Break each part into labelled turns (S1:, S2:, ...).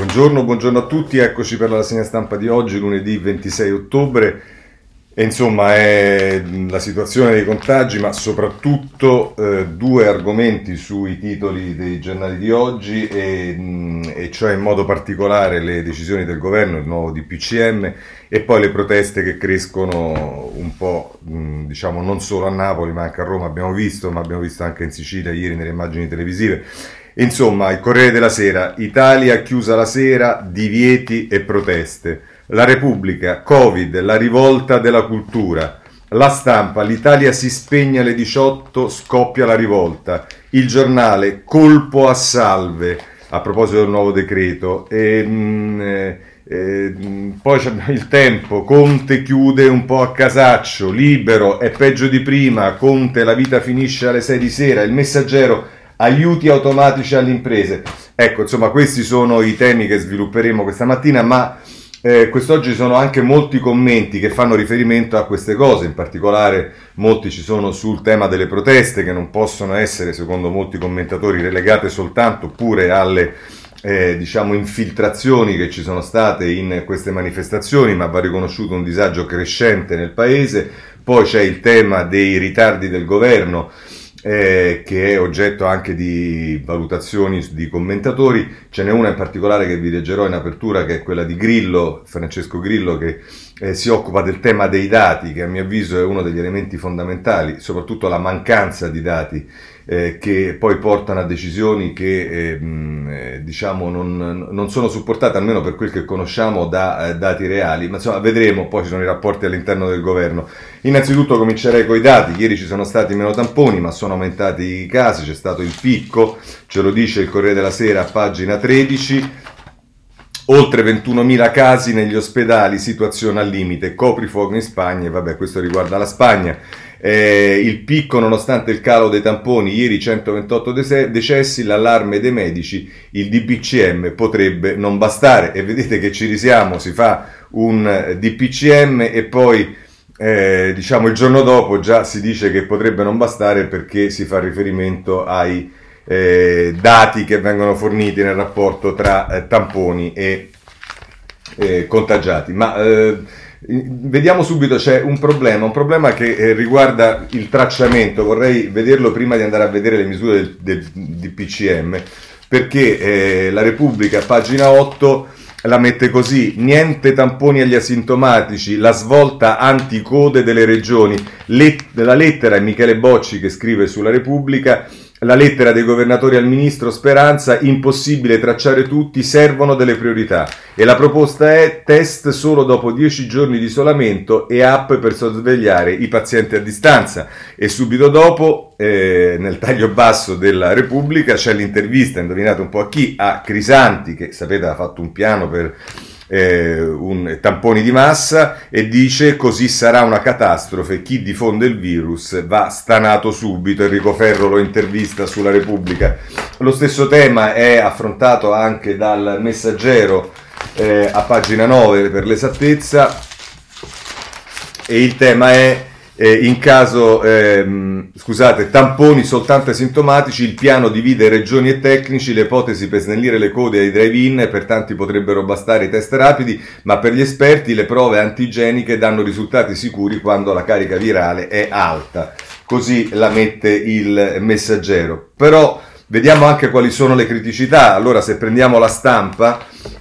S1: Buongiorno, buongiorno a tutti, eccoci per la rassegna stampa di oggi, lunedì 26 ottobre. E insomma è la situazione dei contagi, ma soprattutto eh, due argomenti sui titoli dei giornali di oggi, e, mh, e, cioè in modo particolare le decisioni del governo, il nuovo DPCM e poi le proteste che crescono un po', mh, diciamo non solo a Napoli ma anche a Roma, abbiamo visto, ma abbiamo visto anche in Sicilia ieri nelle immagini televisive. Insomma, il Corriere della Sera, Italia chiusa la sera, divieti e proteste. La Repubblica, Covid, la rivolta della cultura. La stampa, l'Italia si spegne alle 18, scoppia la rivolta. Il giornale, colpo a salve, a proposito del nuovo decreto. E, mh, mm, eh, eh, poi abbiamo il tempo, Conte chiude un po' a casaccio, libero, è peggio di prima, Conte la vita finisce alle 6 di sera, il messaggero aiuti automatici alle imprese. Ecco, insomma, questi sono i temi che svilupperemo questa mattina, ma eh, quest'oggi sono anche molti commenti che fanno riferimento a queste cose, in particolare molti ci sono sul tema delle proteste che non possono essere, secondo molti commentatori, relegate soltanto pure alle eh, diciamo infiltrazioni che ci sono state in queste manifestazioni, ma va riconosciuto un disagio crescente nel paese. Poi c'è il tema dei ritardi del governo eh, che è oggetto anche di valutazioni di commentatori. Ce n'è una in particolare che vi leggerò in apertura, che è quella di Grillo, Francesco Grillo, che eh, si occupa del tema dei dati, che a mio avviso è uno degli elementi fondamentali, soprattutto la mancanza di dati eh, che poi portano a decisioni che ehm, eh, diciamo non, non, sono supportate, almeno per quel che conosciamo, da eh, dati reali, ma insomma vedremo, poi ci sono i rapporti all'interno del governo. Innanzitutto comincerei con i dati, ieri ci sono stati meno tamponi, ma sono aumentati i casi, c'è stato il picco, ce lo dice il Corriere della Sera a pagina 13, Oltre 21.000 casi negli ospedali, situazione al limite, coprifuoco in Spagna, e vabbè questo riguarda la Spagna. Eh, il picco nonostante il calo dei tamponi, ieri 128 decessi, l'allarme dei medici, il DPCM potrebbe non bastare e vedete che ci risiamo, si fa un DPCM e poi eh, diciamo il giorno dopo già si dice che potrebbe non bastare perché si fa riferimento ai eh, dati che vengono forniti nel rapporto tra eh, tamponi e eh, contagiati. Ma eh, Vediamo subito, c'è un problema, un problema che eh, riguarda il tracciamento, vorrei vederlo prima di andare a vedere le misure del, del DPCM, perché eh, la Repubblica, pagina 8, la mette così, niente tamponi agli asintomatici, la svolta anticode delle regioni, Let- la lettera è Michele Bocci che scrive sulla Repubblica, la lettera dei governatori al ministro Speranza, impossibile tracciare tutti, servono delle priorità. E la proposta è test solo dopo 10 giorni di isolamento e app per sorvegliare i pazienti a distanza. E subito dopo, eh, nel taglio basso della Repubblica, c'è l'intervista, indovinate un po' a chi? A Crisanti, che sapete ha fatto un piano per eh, un, tamponi di massa e dice così sarà una catastrofe, chi diffonde il virus va stanato subito, Enrico Ferro lo intervista sulla Repubblica. Lo stesso tema è affrontato anche dal messaggero eh, a pagina 9 per l'esattezza. E il tema è eh, in caso, ehm, scusate, tamponi soltanto asintomatici, il piano divide regioni e tecnici, le ipotesi per snellire le code ai drive-in, per tanti potrebbero bastare i test rapidi, ma per gli esperti le prove antigeniche danno risultati sicuri quando la carica virale è alta. Così la mette il messaggero. Però Vediamo anche quali sono le criticità. Allora, se prendiamo la stampa,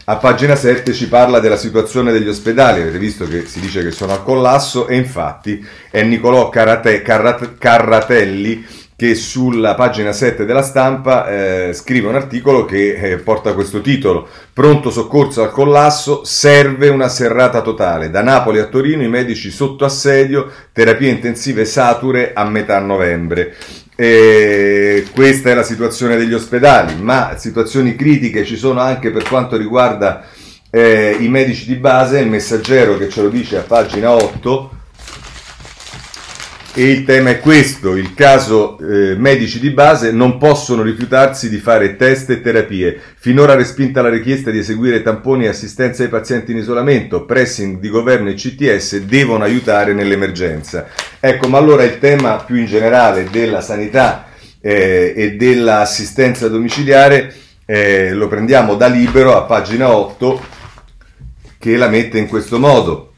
S1: a pagina 7 ci parla della situazione degli ospedali. Avete visto che si dice che sono al collasso e infatti è Nicolò Carate, Carrat, Carratelli che sulla pagina 7 della stampa eh, scrive un articolo che eh, porta questo titolo Pronto soccorso al collasso, serve una serrata totale. Da Napoli a Torino i medici sotto assedio, terapie intensive sature a metà novembre. E questa è la situazione degli ospedali, ma situazioni critiche ci sono anche per quanto riguarda eh, i medici di base, il messaggero che ce lo dice a pagina 8, e il tema è questo, il caso eh, medici di base non possono rifiutarsi di fare test e terapie. Finora respinta la richiesta di eseguire tamponi e assistenza ai pazienti in isolamento, pressing di governo e CTS devono aiutare nell'emergenza. Ecco, ma allora il tema più in generale della sanità eh, e dell'assistenza domiciliare Eh, lo prendiamo da libero a pagina 8 che la mette in questo modo.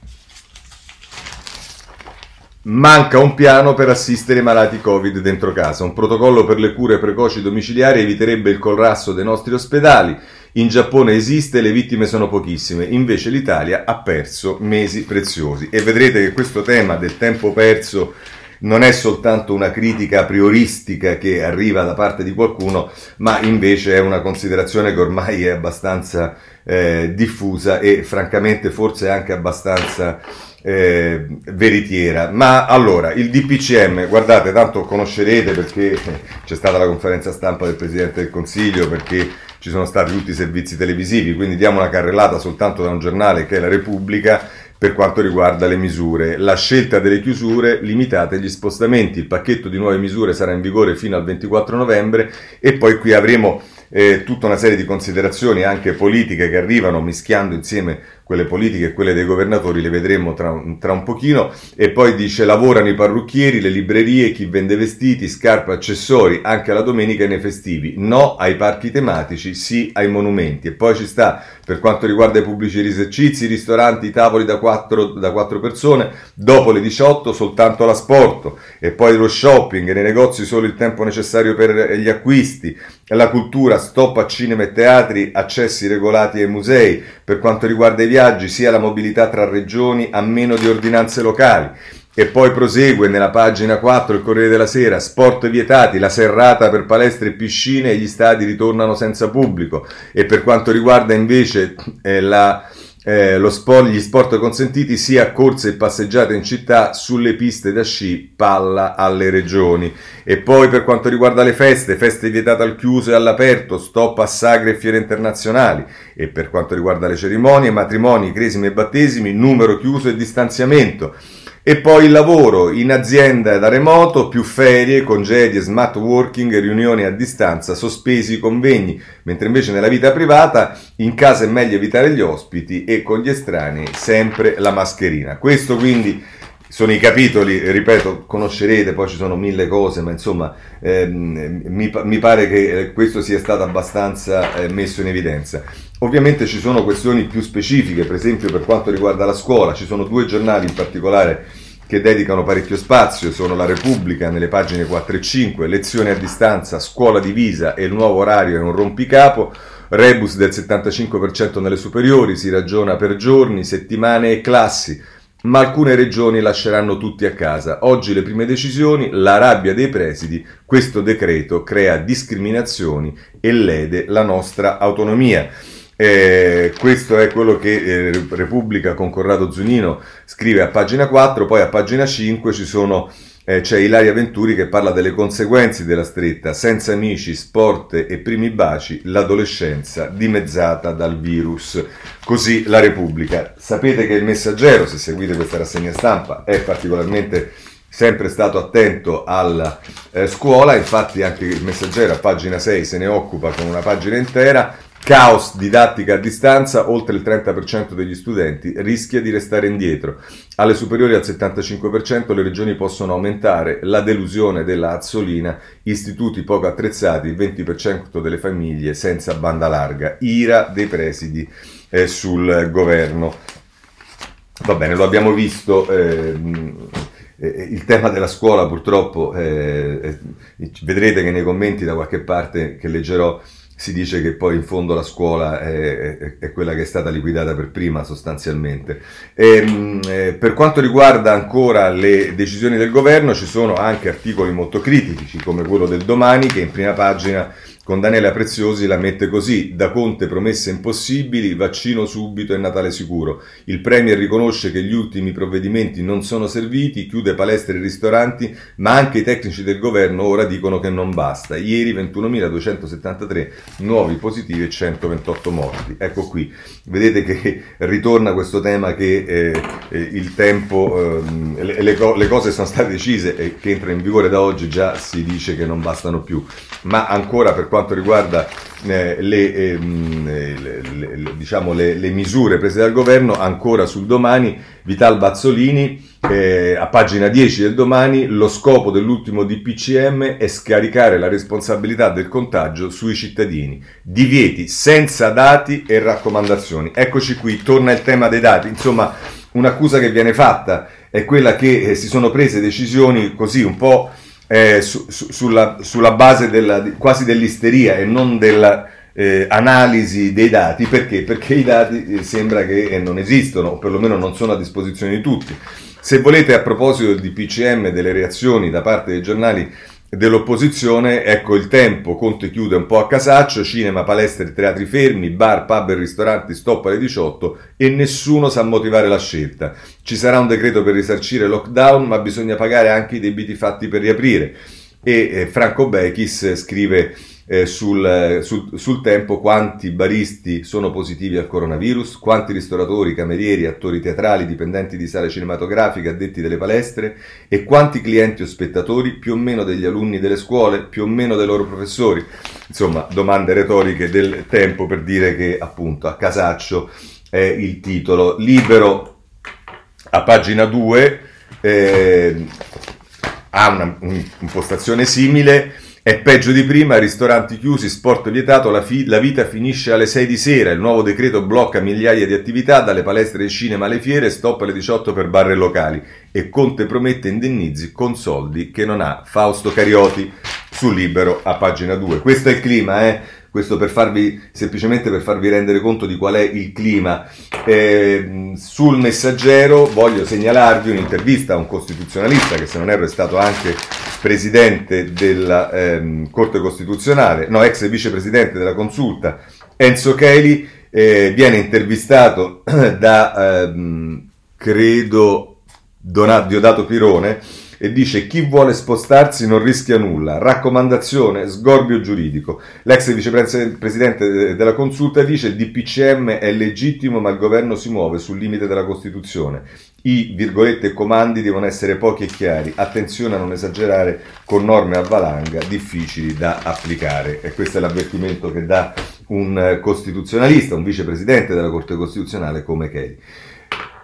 S1: Manca un piano per assistere i malati Covid dentro casa. Un protocollo per le cure precoci domiciliari eviterebbe il collasso dei nostri ospedali. In Giappone esiste, le vittime sono pochissime. Invece l'Italia ha perso mesi preziosi. E vedrete che questo tema del tempo perso non è soltanto una critica prioristica che arriva da parte di qualcuno, ma invece è una considerazione che ormai è abbastanza eh, diffusa e francamente forse anche abbastanza eh, veritiera. Ma allora, il DPCM, guardate, tanto conoscerete perché c'è stata la conferenza stampa del Presidente del Consiglio, perché ci sono stati tutti i servizi televisivi, quindi diamo una carrellata soltanto da un giornale che è la Repubblica per quanto riguarda le misure. La scelta delle chiusure limitate agli spostamenti, il pacchetto di nuove misure sarà in vigore fino al 24 novembre e poi qui avremo eh, tutta una serie di considerazioni anche politiche che arrivano mischiando insieme quelle politiche e quelle dei governatori, le vedremo tra, tra un pochino, e poi dice lavorano i parrucchieri, le librerie, chi vende vestiti, scarpe, accessori, anche la domenica e nei festivi, no ai parchi tematici, sì ai monumenti, e poi ci sta per quanto riguarda i pubblici esercizi, ristoranti, tavoli da 4, da 4 persone, dopo le 18 soltanto l'asporto, e poi lo shopping, nei negozi solo il tempo necessario per gli acquisti, la cultura, stop a cinema e teatri, accessi regolati ai musei, per quanto riguarda i viaggi, sia la mobilità tra regioni a meno di ordinanze locali. E poi prosegue nella pagina 4 il Corriere della Sera, sport vietati, la serrata per palestre e piscine e gli stadi ritornano senza pubblico. E per quanto riguarda invece eh, la, eh, sport, gli sport consentiti sia corse e passeggiate in città sulle piste da sci, palla alle regioni. E poi per quanto riguarda le feste, feste vietate al chiuso e all'aperto, stop a sagre e fiere internazionali. E per quanto riguarda le cerimonie, matrimoni, cresimi e battesimi, numero chiuso e distanziamento. E poi il lavoro in azienda da remoto, più ferie, congedi, smart working, riunioni a distanza, sospesi i convegni, mentre invece nella vita privata in casa è meglio evitare gli ospiti e con gli estranei sempre la mascherina. Questo quindi sono i capitoli, ripeto, conoscerete, poi ci sono mille cose, ma insomma ehm, mi, mi, pare che eh, questo sia stato abbastanza eh, messo in evidenza. Ovviamente ci sono questioni più specifiche, per esempio per quanto riguarda la scuola, ci sono due giornali in particolare che dedicano parecchio spazio, sono La Repubblica nelle pagine 4 e 5, lezioni a distanza, scuola divisa e il nuovo orario è un rompicapo, rebus del 75% nelle superiori, si ragiona per giorni, settimane e classi, ma alcune regioni lasceranno tutti a casa. Oggi le prime decisioni, la rabbia dei presidi, questo decreto crea discriminazioni e lede la nostra autonomia. Eh, questo è quello che eh, Repubblica con Corrado Zunino scrive a pagina 4, poi a pagina 5 ci sono, eh, c'è Ilaria Venturi che parla delle conseguenze della stretta, senza amici, sport e primi baci, l'adolescenza dimezzata dal virus. Così la Repubblica. Sapete che il messaggero, se seguite questa rassegna stampa, è particolarmente sempre stato attento alla eh, scuola, infatti anche il messaggero a pagina 6 se ne occupa con una pagina intera Caos didattica a distanza, oltre il 30% degli studenti rischia di restare indietro. Alle superiori al 75% le regioni possono aumentare la delusione della Azzolina, istituti poco attrezzati, il 20% delle famiglie senza banda larga, ira dei presidi eh, sul governo. Va bene, lo abbiamo visto. Ehm, eh, il tema della scuola purtroppo, eh, eh, vedrete che nei commenti da qualche parte che leggerò si dice che poi in fondo la scuola è, è, è quella che è stata liquidata per prima sostanzialmente. E, ehm, eh, per quanto riguarda ancora le decisioni del governo ci sono anche articoli molto critici come quello del domani che in prima pagina con Daniela Preziosi la mette così, da Conte promesse impossibili, vaccino subito e Natale sicuro. Il Premier riconosce che gli ultimi provvedimenti non sono serviti, chiude palestre e ristoranti, ma anche i tecnici del governo ora dicono che non basta. Ieri 21.273 nuovi positivi e 128 morti. Ecco qui, vedete che ritorna questo tema che eh, eh il tempo, eh, le, le, le cose sono state decise e che entra in vigore da oggi già si dice che non bastano più. Ma ancora per quanto riguarda eh, le, ehm, le, le, diciamo le, misure prese dal governo, ancora sul domani Vital Bazzolini eh, a pagina 10 del domani, lo scopo dell'ultimo DPCM è scaricare la responsabilità del contagio sui cittadini. Divieti senza dati e raccomandazioni. Eccoci qui, torna il tema dei dati. Insomma, un'accusa che viene fatta è quella che eh, si sono prese decisioni così un po' eh, su, su, sulla, sulla, base della, quasi dell'isteria e non della eh, dei dati. Perché? Perché i dati eh, sembra che eh, non esistono, o perlomeno non sono a disposizione di tutti. Se volete, a proposito di PCM, delle reazioni da parte dei giornali dell'opposizione, ecco il tempo, Conte chiude un po' a casaccio, cinema, palestre, teatri fermi, bar, pub e ristoranti stop alle 18 e nessuno sa motivare la scelta. Ci sarà un decreto per risarcire lockdown, ma bisogna pagare anche i debiti fatti per riaprire. E eh, Franco Bechis scrive eh, sul, sul, sul, tempo quanti baristi sono positivi al coronavirus, quanti ristoratori, camerieri, attori teatrali, dipendenti di sale cinematografiche, addetti delle palestre e quanti clienti o spettatori, più o meno degli alunni delle scuole, più o meno dei loro professori. Insomma, domande retoriche del tempo per dire che appunto a casaccio è il titolo. Libero a pagina 2 eh, ha una, un'impostazione simile è peggio di prima, ristoranti chiusi, sport vietato, la, fi- la, vita finisce alle 6 di sera, il nuovo decreto blocca migliaia di attività, dalle palestre ai cinema alle fiere, stop alle 18 per barre locali e Conte promette indennizi con soldi che non ha. Fausto Carioti su Libero a pagina 2. Questo è il clima, eh? Questo per farvi, semplicemente per farvi rendere conto di qual è il clima. Eh, sul messaggero voglio segnalarvi un'intervista a un costituzionalista che se non erro è stato anche presidente della ehm, Corte Costituzionale, no, ex vicepresidente della consulta, Enzo Cheli, eh, viene intervistato da, ehm, credo, Diodato Pirone, e dice chi vuole spostarsi non rischia nulla. Raccomandazione, sgorbio giuridico. L'ex vicepresidente della consulta dice il DPCM è legittimo ma il governo si muove sul limite della Costituzione. I virgolette comandi devono essere pochi e chiari. Attenzione a non esagerare con norme a valanga difficili da applicare. E questo è l'avvertimento che dà un costituzionalista, un vicepresidente della Corte Costituzionale come Kelly.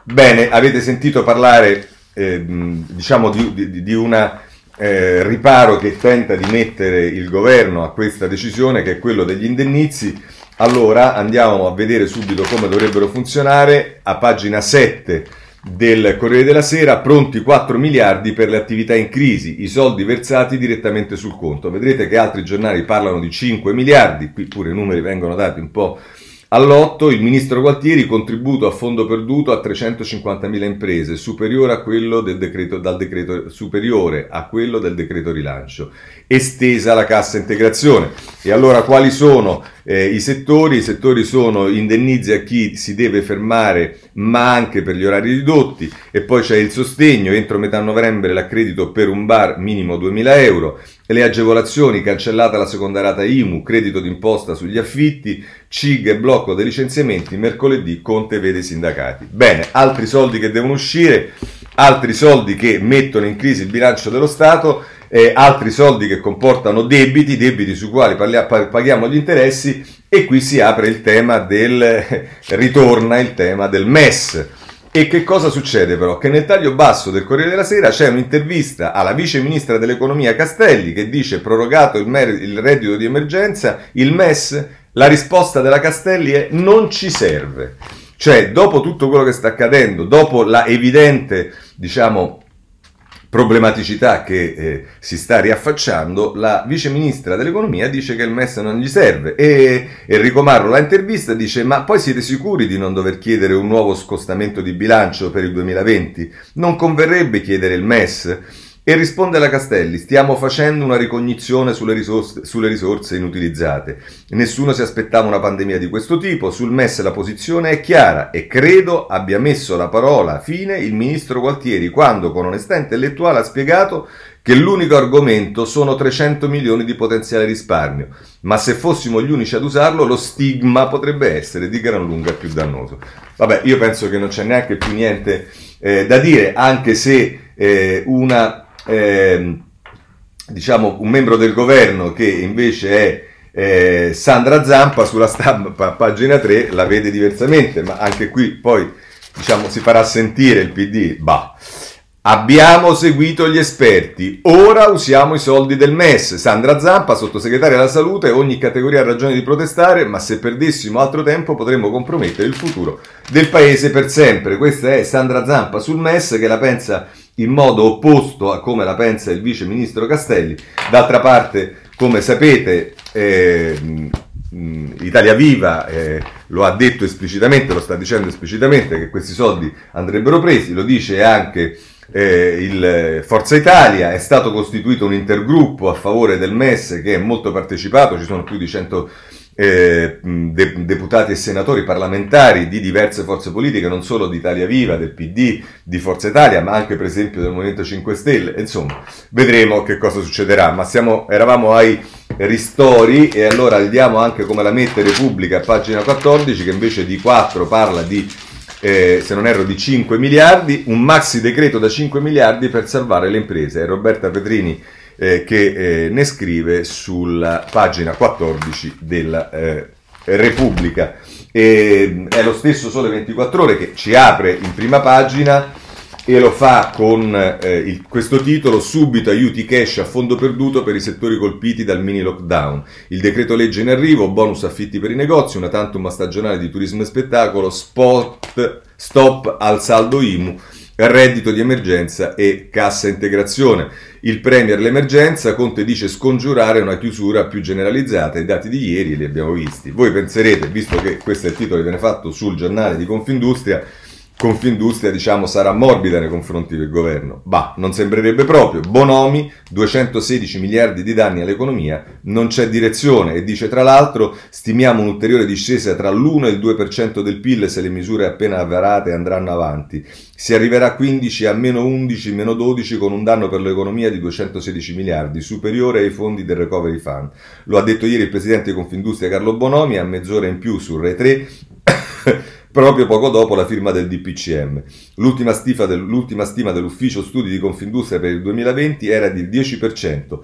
S1: Bene, avete sentito parlare eh, diciamo di, di, di una eh, riparo che tenta di mettere il governo a questa decisione che è quello degli indennizi. Allora andiamo a vedere subito come dovrebbero funzionare. A pagina 7 del Corriere della Sera, pronti 4 miliardi per le attività in crisi, i soldi versati direttamente sul conto. Vedrete che altri giornali parlano di 5 miliardi, qui pure i numeri vengono dati un po' All'otto il ministro Gualtieri contributo a fondo perduto a 350.000 imprese, superiore a quello del decreto, decreto, superiore a quello del decreto rilancio. Estesa la cassa integrazione. E allora quali sono eh, i settori? I settori sono indennizi a chi si deve fermare ma anche per gli orari ridotti e poi c'è il sostegno entro metà novembre l'accredito per un bar minimo 2.000 euro le agevolazioni, cancellata la seconda rata IMU, credito d'imposta sugli affitti, CIG e blocco dei licenziamenti, mercoledì Conte vede i sindacati. Bene, altri soldi che devono uscire, altri soldi che mettono in crisi il bilancio dello Stato, eh, altri soldi che comportano debiti, debiti sui quali paghiamo gli interessi e qui si apre il tema del, ritorna il tema del MES e che cosa succede però? Che nel taglio basso del Corriere della Sera c'è un'intervista alla vice ministra dell'economia Castelli che dice prorogato il, mer- il reddito di emergenza, il MES, la risposta della Castelli è non ci serve. Cioè, dopo tutto quello che sta accadendo, dopo la evidente, diciamo, problematicità che eh, si sta riaffacciando, la vice ministra dell'economia dice che il MES non gli serve e Enrico Marro la intervista dice ma poi siete sicuri di non dover chiedere un nuovo scostamento di bilancio per il 2020? Non converrebbe chiedere il MES? E risponde la Castelli, stiamo facendo una ricognizione sulle risorse, sulle risorse, inutilizzate. Nessuno si aspettava una pandemia di questo tipo, sul MES la posizione è chiara e credo abbia messo la parola fine il ministro Gualtieri quando con onestà intellettuale ha spiegato che l'unico argomento sono 300 milioni di potenziale risparmio, ma se fossimo gli unici ad usarlo lo stigma potrebbe essere di gran lunga più dannoso. Vabbè, io penso che non c'è neanche più niente eh, da dire, anche se eh, una eh, diciamo, un membro del governo che invece è eh, Sandra Zampa sulla stampa, pagina 3, la vede diversamente, ma anche qui poi diciamo, si farà sentire il PD. Bah. Abbiamo seguito gli esperti, ora usiamo i soldi del MES. Sandra Zampa, sottosegretaria della salute, ogni categoria ha ragione di protestare, ma se perdessimo altro tempo potremmo compromettere il futuro del paese per sempre. Questa è Sandra Zampa sul MES che la pensa in modo opposto a come la pensa il vice ministro Castelli. D'altra parte, come sapete, eh, Italia Viva eh, lo ha detto esplicitamente, lo sta dicendo esplicitamente che questi soldi andrebbero presi, lo dice anche eh, il Forza Italia, è stato costituito un intergruppo a favore del MES che è molto partecipato, ci sono più di 100 eh, de- deputati e senatori parlamentari di diverse forze politiche, non solo di Italia Viva, del PD, di Forza Italia, ma anche per esempio del Movimento 5 Stelle. Insomma, vedremo che cosa succederà. Ma siamo, eravamo ai ristori e allora vediamo anche come la mette Repubblica pagina 14 che invece di 4 parla di eh, se non erro, di 5 miliardi, un maxi decreto da 5 miliardi per salvare le imprese. Roberta Petrini eh, che eh, ne scrive sulla pagina 14 della eh, Repubblica. E, è lo stesso Sole 24 Ore che ci apre in prima pagina e lo fa con eh, il, questo titolo subito aiuti cash a fondo perduto per i settori colpiti dal mini lockdown il decreto legge in arrivo bonus affitti per i negozi una tantum stagionale di turismo e spettacolo spot, stop al saldo IMU reddito di emergenza e cassa integrazione. Il Premier l'emergenza, Conte dice scongiurare una chiusura più generalizzata, i dati di ieri li abbiamo visti. Voi penserete, visto che questo è il titolo che viene fatto sul giornale di Confindustria, Confindustria diciamo sarà morbida nei confronti del governo. Bah, non sembrerebbe proprio. Bonomi, 216 miliardi di danni all'economia, non c'è direzione e dice tra l'altro stimiamo un'ulteriore discesa tra l'1 e il 2% del PIL se le misure appena avvarate andranno avanti. Si arriverà quindi a meno 11, meno 12 con un danno per l'economia di 216 miliardi, superiore ai fondi del Recovery Fund. Lo ha detto ieri il presidente di Confindustria Carlo Bonomi a mezz'ora in più su Rai 3 proprio poco dopo la firma del DPCM. L'ultima, del, l'ultima stima dell'ufficio studi di Confindustria per il 2020 era del 10%.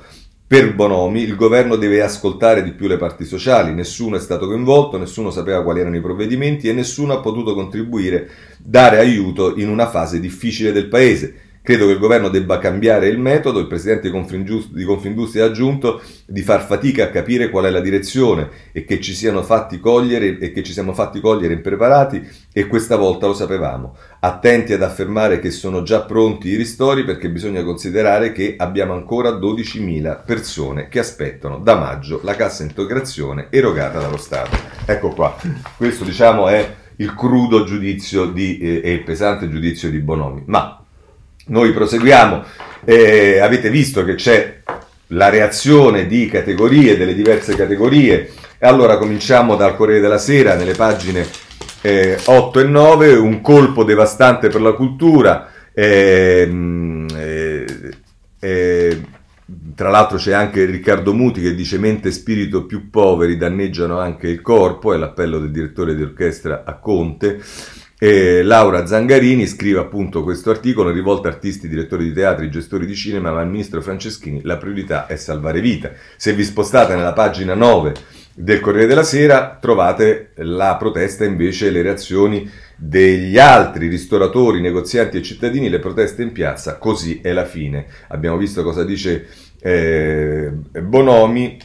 S1: Per Bonomi il governo deve ascoltare di più le parti sociali, nessuno è stato coinvolto, nessuno sapeva quali erano i provvedimenti e nessuno ha potuto contribuire, dare aiuto in una fase difficile del paese. Credo che il governo debba cambiare il metodo, il presidente di Confindustria ha aggiunto di far fatica a capire qual è la direzione e che ci siano fatti cogliere e che ci siamo fatti cogliere impreparati e questa volta lo sapevamo. Attenti ad affermare che sono già pronti i ristori perché bisogna considerare che abbiamo ancora 12.000 persone che aspettano da maggio la cassa integrazione erogata dallo Stato. Ecco qua, questo diciamo è il crudo giudizio di, eh, e il pesante giudizio di Bonomi. Ma noi proseguiamo, eh, avete visto che c'è la reazione di categorie, delle diverse categorie, allora cominciamo dal Corriere della Sera, nelle pagine eh, 8 e 9, un colpo devastante per la cultura, ehm, eh, eh, tra l'altro c'è anche Riccardo Muti che dice mente e spirito più poveri danneggiano anche il corpo, è l'appello del direttore di orchestra a Conte. E Laura Zangarini scrive appunto questo articolo rivolto a artisti, direttori di teatri, gestori di cinema, ma al ministro Franceschini la priorità è salvare vita. Se vi spostate nella pagina 9 del Corriere della Sera trovate la protesta invece le reazioni degli altri ristoratori, negozianti e cittadini, le proteste in piazza, così è la fine. Abbiamo visto cosa dice eh, Bonomi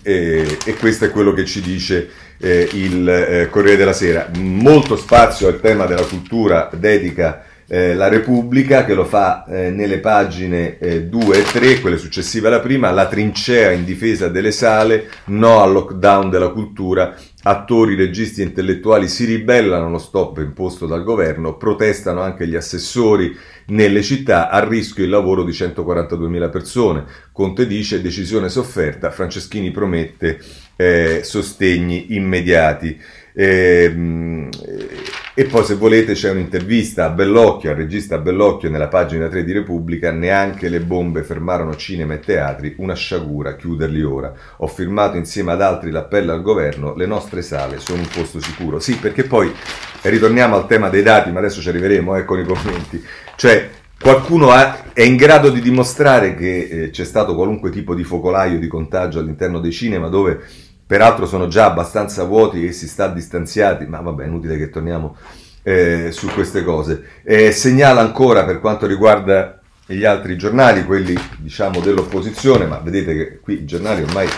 S1: eh, e questo è quello che ci dice eh, il eh, Corriere della Sera. Molto spazio al tema della cultura dedica eh, la Repubblica che lo fa eh, nelle pagine 2 eh, e 3, quelle successive alla prima, la trincea in difesa delle sale, no al lockdown della cultura, attori, registi e intellettuali si ribellano allo stop imposto dal governo, protestano anche gli assessori nelle città, a rischio il lavoro di 142.000 persone. Conte dice decisione sofferta, Franceschini promette eh, sostegni immediati. Eh, e poi se volete c'è un'intervista a Bellocchio, al regista Bellocchio nella pagina 3 di Repubblica, neanche le bombe fermarono cinema e teatri, una sciagura chiuderli ora. Ho firmato insieme ad altri l'appello al governo, le nostre sale sono un posto sicuro. Sì, perché poi ritorniamo al tema dei dati, ma adesso ci arriveremo eh, con i commenti. Cioè, qualcuno ha, è in grado di dimostrare che eh, c'è stato qualunque tipo di focolaio di contagio all'interno dei cinema dove peraltro sono già abbastanza vuoti e si sta distanziati, ma vabbè, inutile che torniamo eh, su queste cose. Eh, segnala ancora per quanto riguarda gli altri giornali, quelli diciamo dell'opposizione, ma vedete che qui i giornali ormai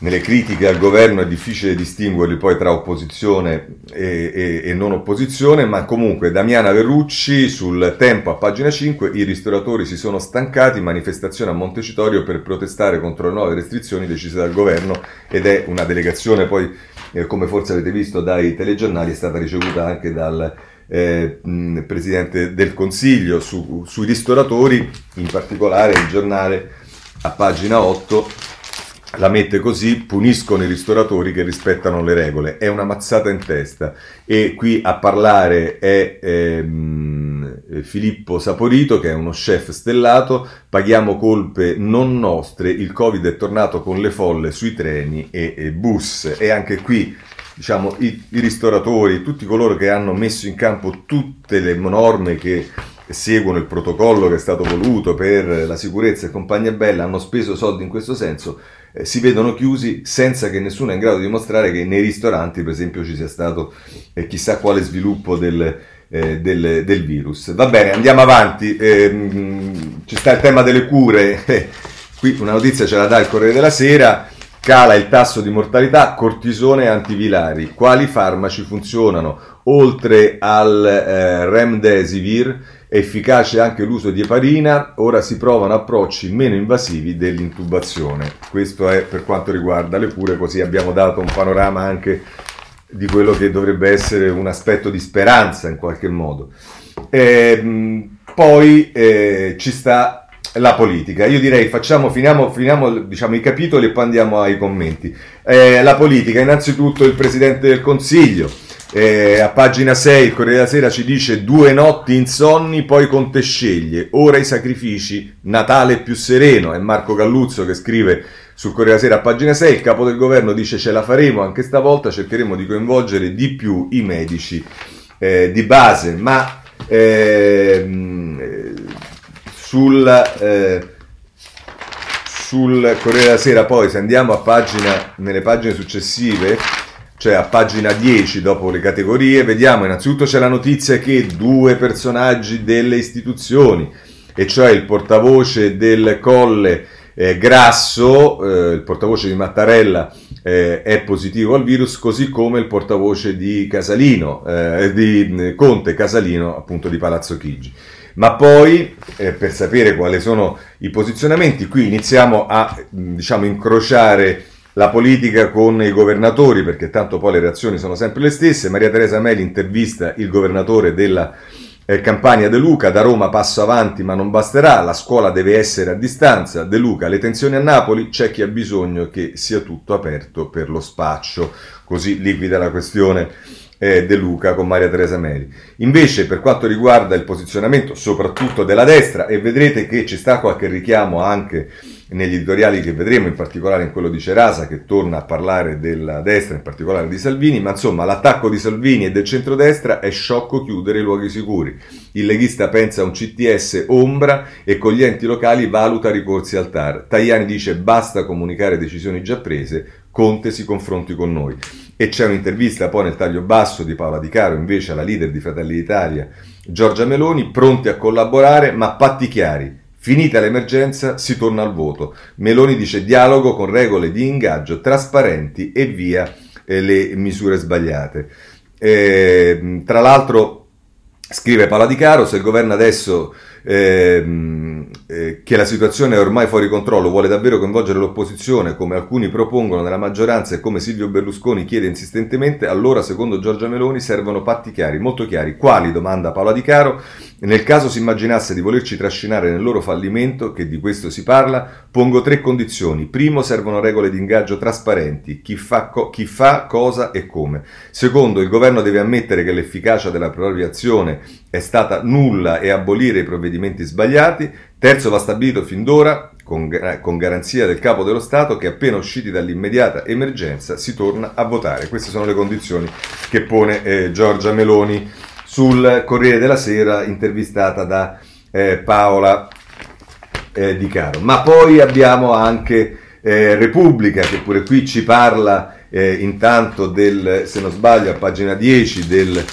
S1: nelle critiche al governo è difficile distinguerli poi tra opposizione e, e, e, non opposizione, ma comunque Damiana Verrucci sul tempo a pagina 5, i ristoratori si sono stancati, manifestazione a Montecitorio per protestare contro le nuove restrizioni decise dal governo ed è una delegazione poi, eh, come forse avete visto dai telegiornali, è stata ricevuta anche dal eh, Presidente del Consiglio su, sui ristoratori, in particolare il giornale a pagina 8 la mette così, puniscono i ristoratori che rispettano le regole. È una mazzata in testa. E qui a parlare è ehm, Filippo Saporito, che è uno chef stellato. Paghiamo colpe non nostre. Il Covid è tornato con le folle sui treni e, e bus. E anche qui diciamo, i, i ristoratori, tutti coloro che hanno messo in campo tutte le norme che seguono il protocollo che è stato voluto per la sicurezza e compagnia bella, hanno speso soldi in questo senso eh, si vedono chiusi senza che nessuno è in grado di dimostrare che nei ristoranti, per esempio, ci sia stato eh, chissà quale sviluppo del, eh, del, del, virus. Va bene, andiamo avanti. Ehm, ci sta il tema delle cure. Qui una notizia ce la dà il Corriere della Sera. Cala il tasso di mortalità, cortisone e antivirali. Quali farmaci funzionano? Oltre al eh, remdesivir, efficace anche l'uso di eparina, ora si provano approcci meno invasivi dell'intubazione. Questo è per quanto riguarda le cure, così abbiamo dato un panorama anche di quello che dovrebbe essere un aspetto di speranza in qualche modo. E, ehm, poi eh, ci sta la politica. Io direi facciamo, finiamo, finiamo diciamo, i capitoli e poi andiamo ai commenti. Eh, la politica, innanzitutto il Presidente del Consiglio eh, a pagina 6 il Corriere della Sera ci dice due notti insonni, poi Conte sceglie, ora i sacrifici, Natale più sereno, è Marco Galluzzo che scrive sul Corriere della Sera a pagina 6, il capo del governo dice ce la faremo anche stavolta, cercheremo di coinvolgere di più i medici eh, di base, ma eh, sul, eh, sul Corriere della Sera poi se andiamo a pagina, nelle pagine successive cioè a pagina 10 dopo le categorie, vediamo innanzitutto c'è la notizia che due personaggi delle istituzioni, e cioè il portavoce del Colle eh, Grasso, eh, il portavoce di Mattarella, eh, è positivo al virus, così come il portavoce di Casalino, eh, di eh, Conte Casalino, appunto di Palazzo Chigi. Ma poi, eh, per sapere quali sono i posizionamenti, qui iniziamo a diciamo, incrociare la politica con i governatori, perché tanto poi le reazioni sono sempre le stesse. Maria Teresa Meli intervista il governatore della eh, Campania De Luca, da Roma passo avanti ma non basterà, la scuola deve essere a distanza, De Luca, le tensioni a Napoli, c'è chi ha bisogno che sia tutto aperto per lo spaccio, così liquida la questione eh, De Luca con Maria Teresa Meli. Invece per quanto riguarda il posizionamento soprattutto della destra, e vedrete che ci sta qualche richiamo anche negli editoriali che vedremo, in particolare in quello di Cerasa, che torna a parlare della destra, in particolare di Salvini, ma insomma l'attacco di Salvini e del centrodestra è sciocco chiudere i luoghi sicuri. Il leghista pensa a un CTS ombra e con gli enti locali valuta ricorsi al TAR. Tajani dice basta comunicare decisioni già prese, Conte si confronti con noi. E c'è un'intervista poi nel taglio basso di Paola Di Caro, invece alla leader di Fratelli d'Italia, Giorgia Meloni, pronti a collaborare ma patti chiari Finita l'emergenza si torna al voto. Meloni dice dialogo con regole di ingaggio trasparenti e via eh, le misure sbagliate. Eh, tra l'altro, scrive Paladicaro, se il governo adesso eh, eh, che la situazione è ormai fuori controllo, vuole davvero coinvolgere l'opposizione come alcuni propongono nella maggioranza e come Silvio Berlusconi chiede insistentemente, allora secondo Giorgia Meloni servono patti chiari, molto chiari. Quali? domanda Paola Di Caro. Nel caso si immaginasse di volerci trascinare nel loro fallimento, che di questo si parla, pongo tre condizioni. Primo, servono regole di ingaggio trasparenti, chi fa, co- chi fa cosa e come. Secondo, il governo deve ammettere che l'efficacia della propria azione è stata nulla e abolire i provvedimenti sbagliati. Terzo, va stabilito fin d'ora, con, con, garanzia del capo dello Stato, che appena usciti dall'immediata emergenza si torna a votare. Queste sono le condizioni che pone eh, Giorgia Meloni sul Corriere della Sera, intervistata da eh, Paola eh, Di Caro. Ma poi abbiamo anche eh, Repubblica, che pure qui ci parla eh, intanto del, se non sbaglio, a pagina 10 del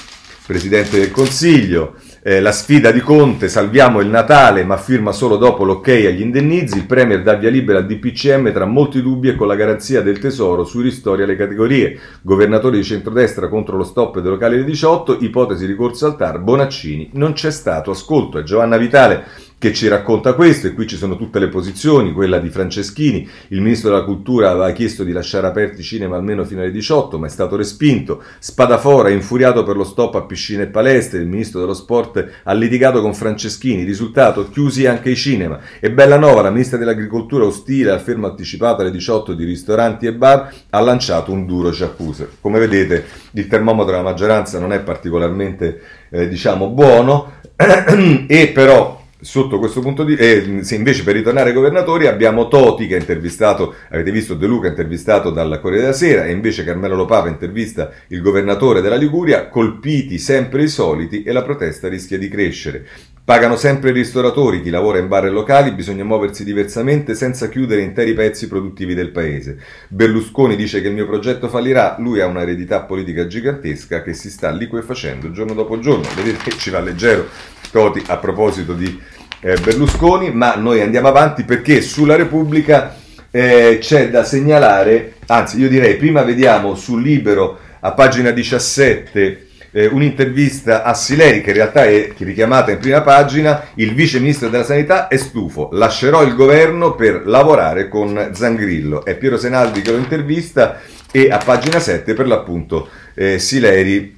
S1: Presidente del Consiglio, eh, la sfida di Conte, salviamo il Natale ma firma solo dopo l'ok agli indennizi, il Premier dà via libera al DPCM tra molti dubbi e con la garanzia del Tesoro sui ristori alle categorie, governatori di centrodestra contro lo stop dei locali dei 18, ipotesi ricorso al TAR, Bonaccini, non c'è stato. Ascolto, è Giovanna Vitale che ci racconta questo e qui ci sono tutte le posizioni, quella di Franceschini, il ministro della cultura aveva chiesto di lasciare aperti i cinema almeno fino alle 18 ma è stato respinto, Spadafora infuriato per lo stop a piscine e palestre, il ministro dello sport ha litigato con Franceschini, risultato chiusi anche i cinema e Bellanova, la ministra dell'agricoltura ostile al fermo anticipato alle 18 di ristoranti e bar, ha lanciato un duro accuse. Come vedete il termometro della maggioranza non è particolarmente eh, diciamo buono e però sotto questo punto di vista, se invece per ritornare ai governatori abbiamo Toti che ha intervistato, avete visto De Luca intervistato dal Corriere della Sera e invece Carmelo Lopapa intervista il governatore della Liguria, colpiti sempre i soliti e la protesta rischia di crescere. Pagano sempre i ristoratori, chi lavora in bar e locali, bisogna muoversi diversamente senza chiudere interi pezzi produttivi del paese. Berlusconi dice che il mio progetto fallirà, lui ha un'eredità politica gigantesca che si sta liquefacendo giorno dopo giorno. Vedete che ci va leggero Toti a proposito di eh, Berlusconi, ma noi andiamo avanti perché sulla Repubblica eh, c'è da segnalare, anzi io direi prima vediamo sul Libero a pagina 17 eh, un'intervista a Sileri che in realtà è richiamata in prima pagina, il vice ministro della sanità è stufo, lascerò il governo per lavorare con Zangrillo. È Piero Senaldi che lo intervista e a pagina 7 per l'appunto eh, Sileri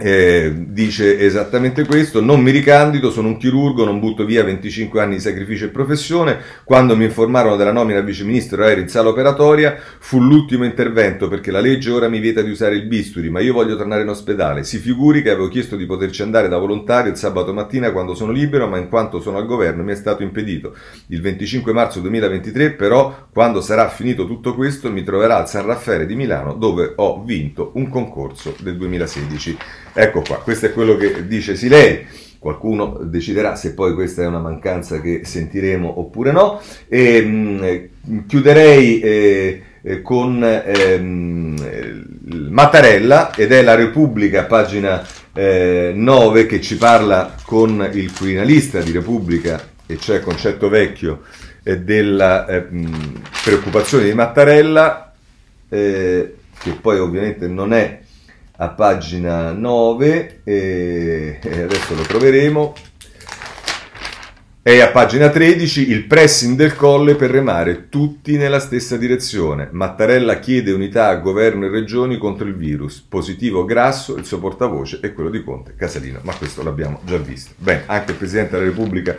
S1: eh, dice esattamente questo, non mi ricandido, sono un chirurgo, non butto via 25 anni di sacrificio e professione, quando mi informarono della nomina a viceministro ero in sala operatoria, fu l'ultimo intervento perché la legge ora mi vieta di usare il bisturi, ma io voglio tornare in ospedale, si figuri che avevo chiesto di poterci andare da volontario il sabato mattina quando sono libero, ma in quanto sono al governo mi è stato impedito. Il 25 marzo 2023 però, quando sarà finito tutto questo, mi troverà al San Raffaele di Milano dove ho vinto un concorso del 2016. Ecco qua, questo è quello che dice Silei. Qualcuno deciderà se poi questa è una mancanza che sentiremo oppure no. E, mh, chiuderei eh, con ehm, Mattarella ed è la Repubblica, pagina eh, 9, che ci parla con il criminalista di Repubblica, e cioè Concetto Vecchio, eh, della eh, preoccupazione di Mattarella, eh, che poi ovviamente non è a pagina 9 e, adesso lo troveremo. E a pagina 13 il pressing del colle per remare tutti nella stessa direzione. Mattarella chiede unità a governo e regioni contro il virus. Positivo Grasso, il suo portavoce è quello di Conte Casalino. Ma questo l'abbiamo già visto. Bene, anche il Presidente della Repubblica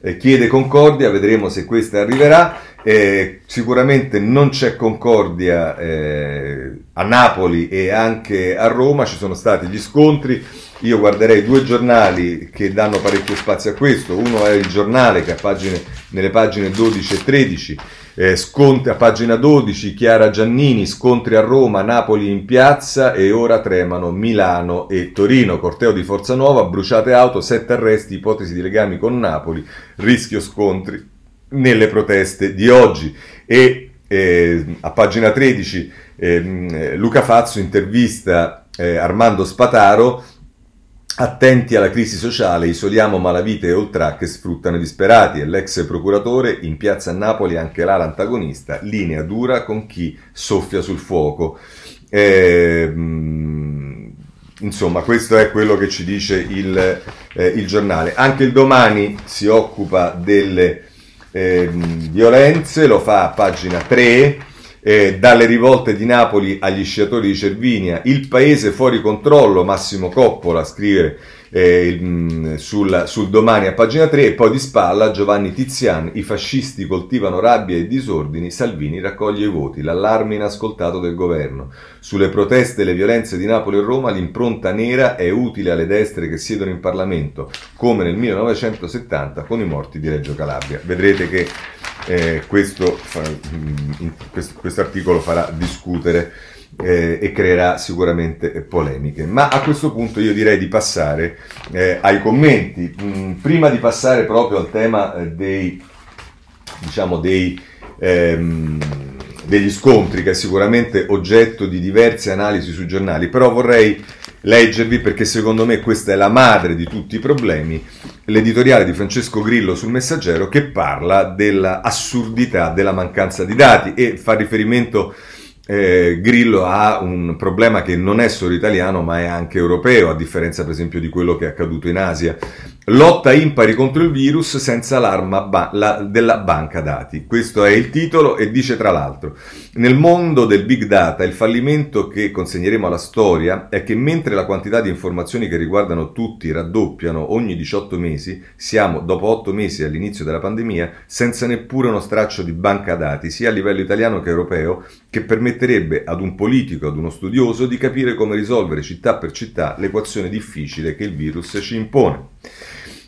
S1: eh, chiede concordia, vedremo se questa arriverà. Eh, sicuramente non c'è concordia eh, a Napoli e anche a Roma, ci sono stati gli scontri. Io guarderei due giornali che danno parecchio spazio a questo. Uno è il giornale che a pagine, nelle pagine 12 e 13 eh, scontri a pagina 12, Chiara Giannini, scontri a Roma, Napoli in piazza e ora tremano Milano e Torino. Corteo di Forza Nuova, bruciate auto, sette arresti, ipotesi di legami con Napoli, rischio scontri nelle proteste di oggi. E eh, a pagina 13 eh, Luca Fazzo intervista eh, Armando Spataro. Attenti alla crisi sociale, isoliamo malavite e oltrà che sfruttano i disperati e l'ex procuratore in piazza a Napoli anche là l'antagonista, linea dura con chi soffia sul fuoco. Eh, insomma, questo è quello che ci dice il, eh, il giornale. Anche il domani si occupa delle eh, violenze, lo fa a pagina 3, eh, dalle rivolte di Napoli agli sciatori di Cervinia, il paese fuori controllo, Massimo Coppola scrive eh, il, sul, sul, domani a pagina 3 e poi di spalla Giovanni Tizian, i fascisti coltivano rabbia e disordini, Salvini raccoglie i voti, l'allarme inascoltato del governo. Sulle proteste e le violenze di Napoli e Roma l'impronta nera è utile alle destre che siedono in Parlamento, come nel 1970 con i morti di Reggio Calabria. Vedrete che eh, questo, questo, questo articolo farà discutere eh, e creerà sicuramente polemiche. Ma a questo punto io direi di passare eh, ai commenti. Mm, prima di passare proprio al tema eh, dei, diciamo, dei, ehm, degli scontri, che è sicuramente oggetto di diverse analisi sui giornali, però vorrei leggervi perché secondo me questa è la madre di tutti i problemi, l'editoriale di Francesco Grillo sul Messaggero che parla dell'assurdità della mancanza di dati e fa riferimento eh, Grillo ha un problema che non è solo italiano ma è anche europeo, a differenza per esempio di quello che è accaduto in Asia. Lotta impari contro il virus senza l'arma ba- la- della banca dati. Questo è il titolo e dice tra l'altro, nel mondo del big data il fallimento che consegneremo alla storia è che mentre la quantità di informazioni che riguardano tutti raddoppiano ogni 18 mesi, siamo dopo 8 mesi all'inizio della pandemia senza neppure uno straccio di banca dati, sia a livello italiano che europeo, che permetterebbe ad un politico, ad uno studioso di capire come risolvere città per città l'equazione difficile che il virus ci impone.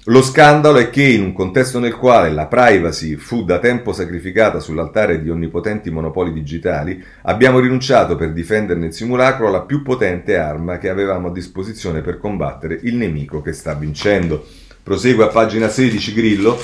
S1: Lo scandalo è che in un contesto nel quale la privacy fu da tempo sacrificata sull'altare di onnipotenti monopoli digitali, abbiamo rinunciato per difenderne il simulacro alla più potente arma che avevamo a disposizione per combattere il nemico che sta vincendo. Prosegue a pagina 16 Grillo.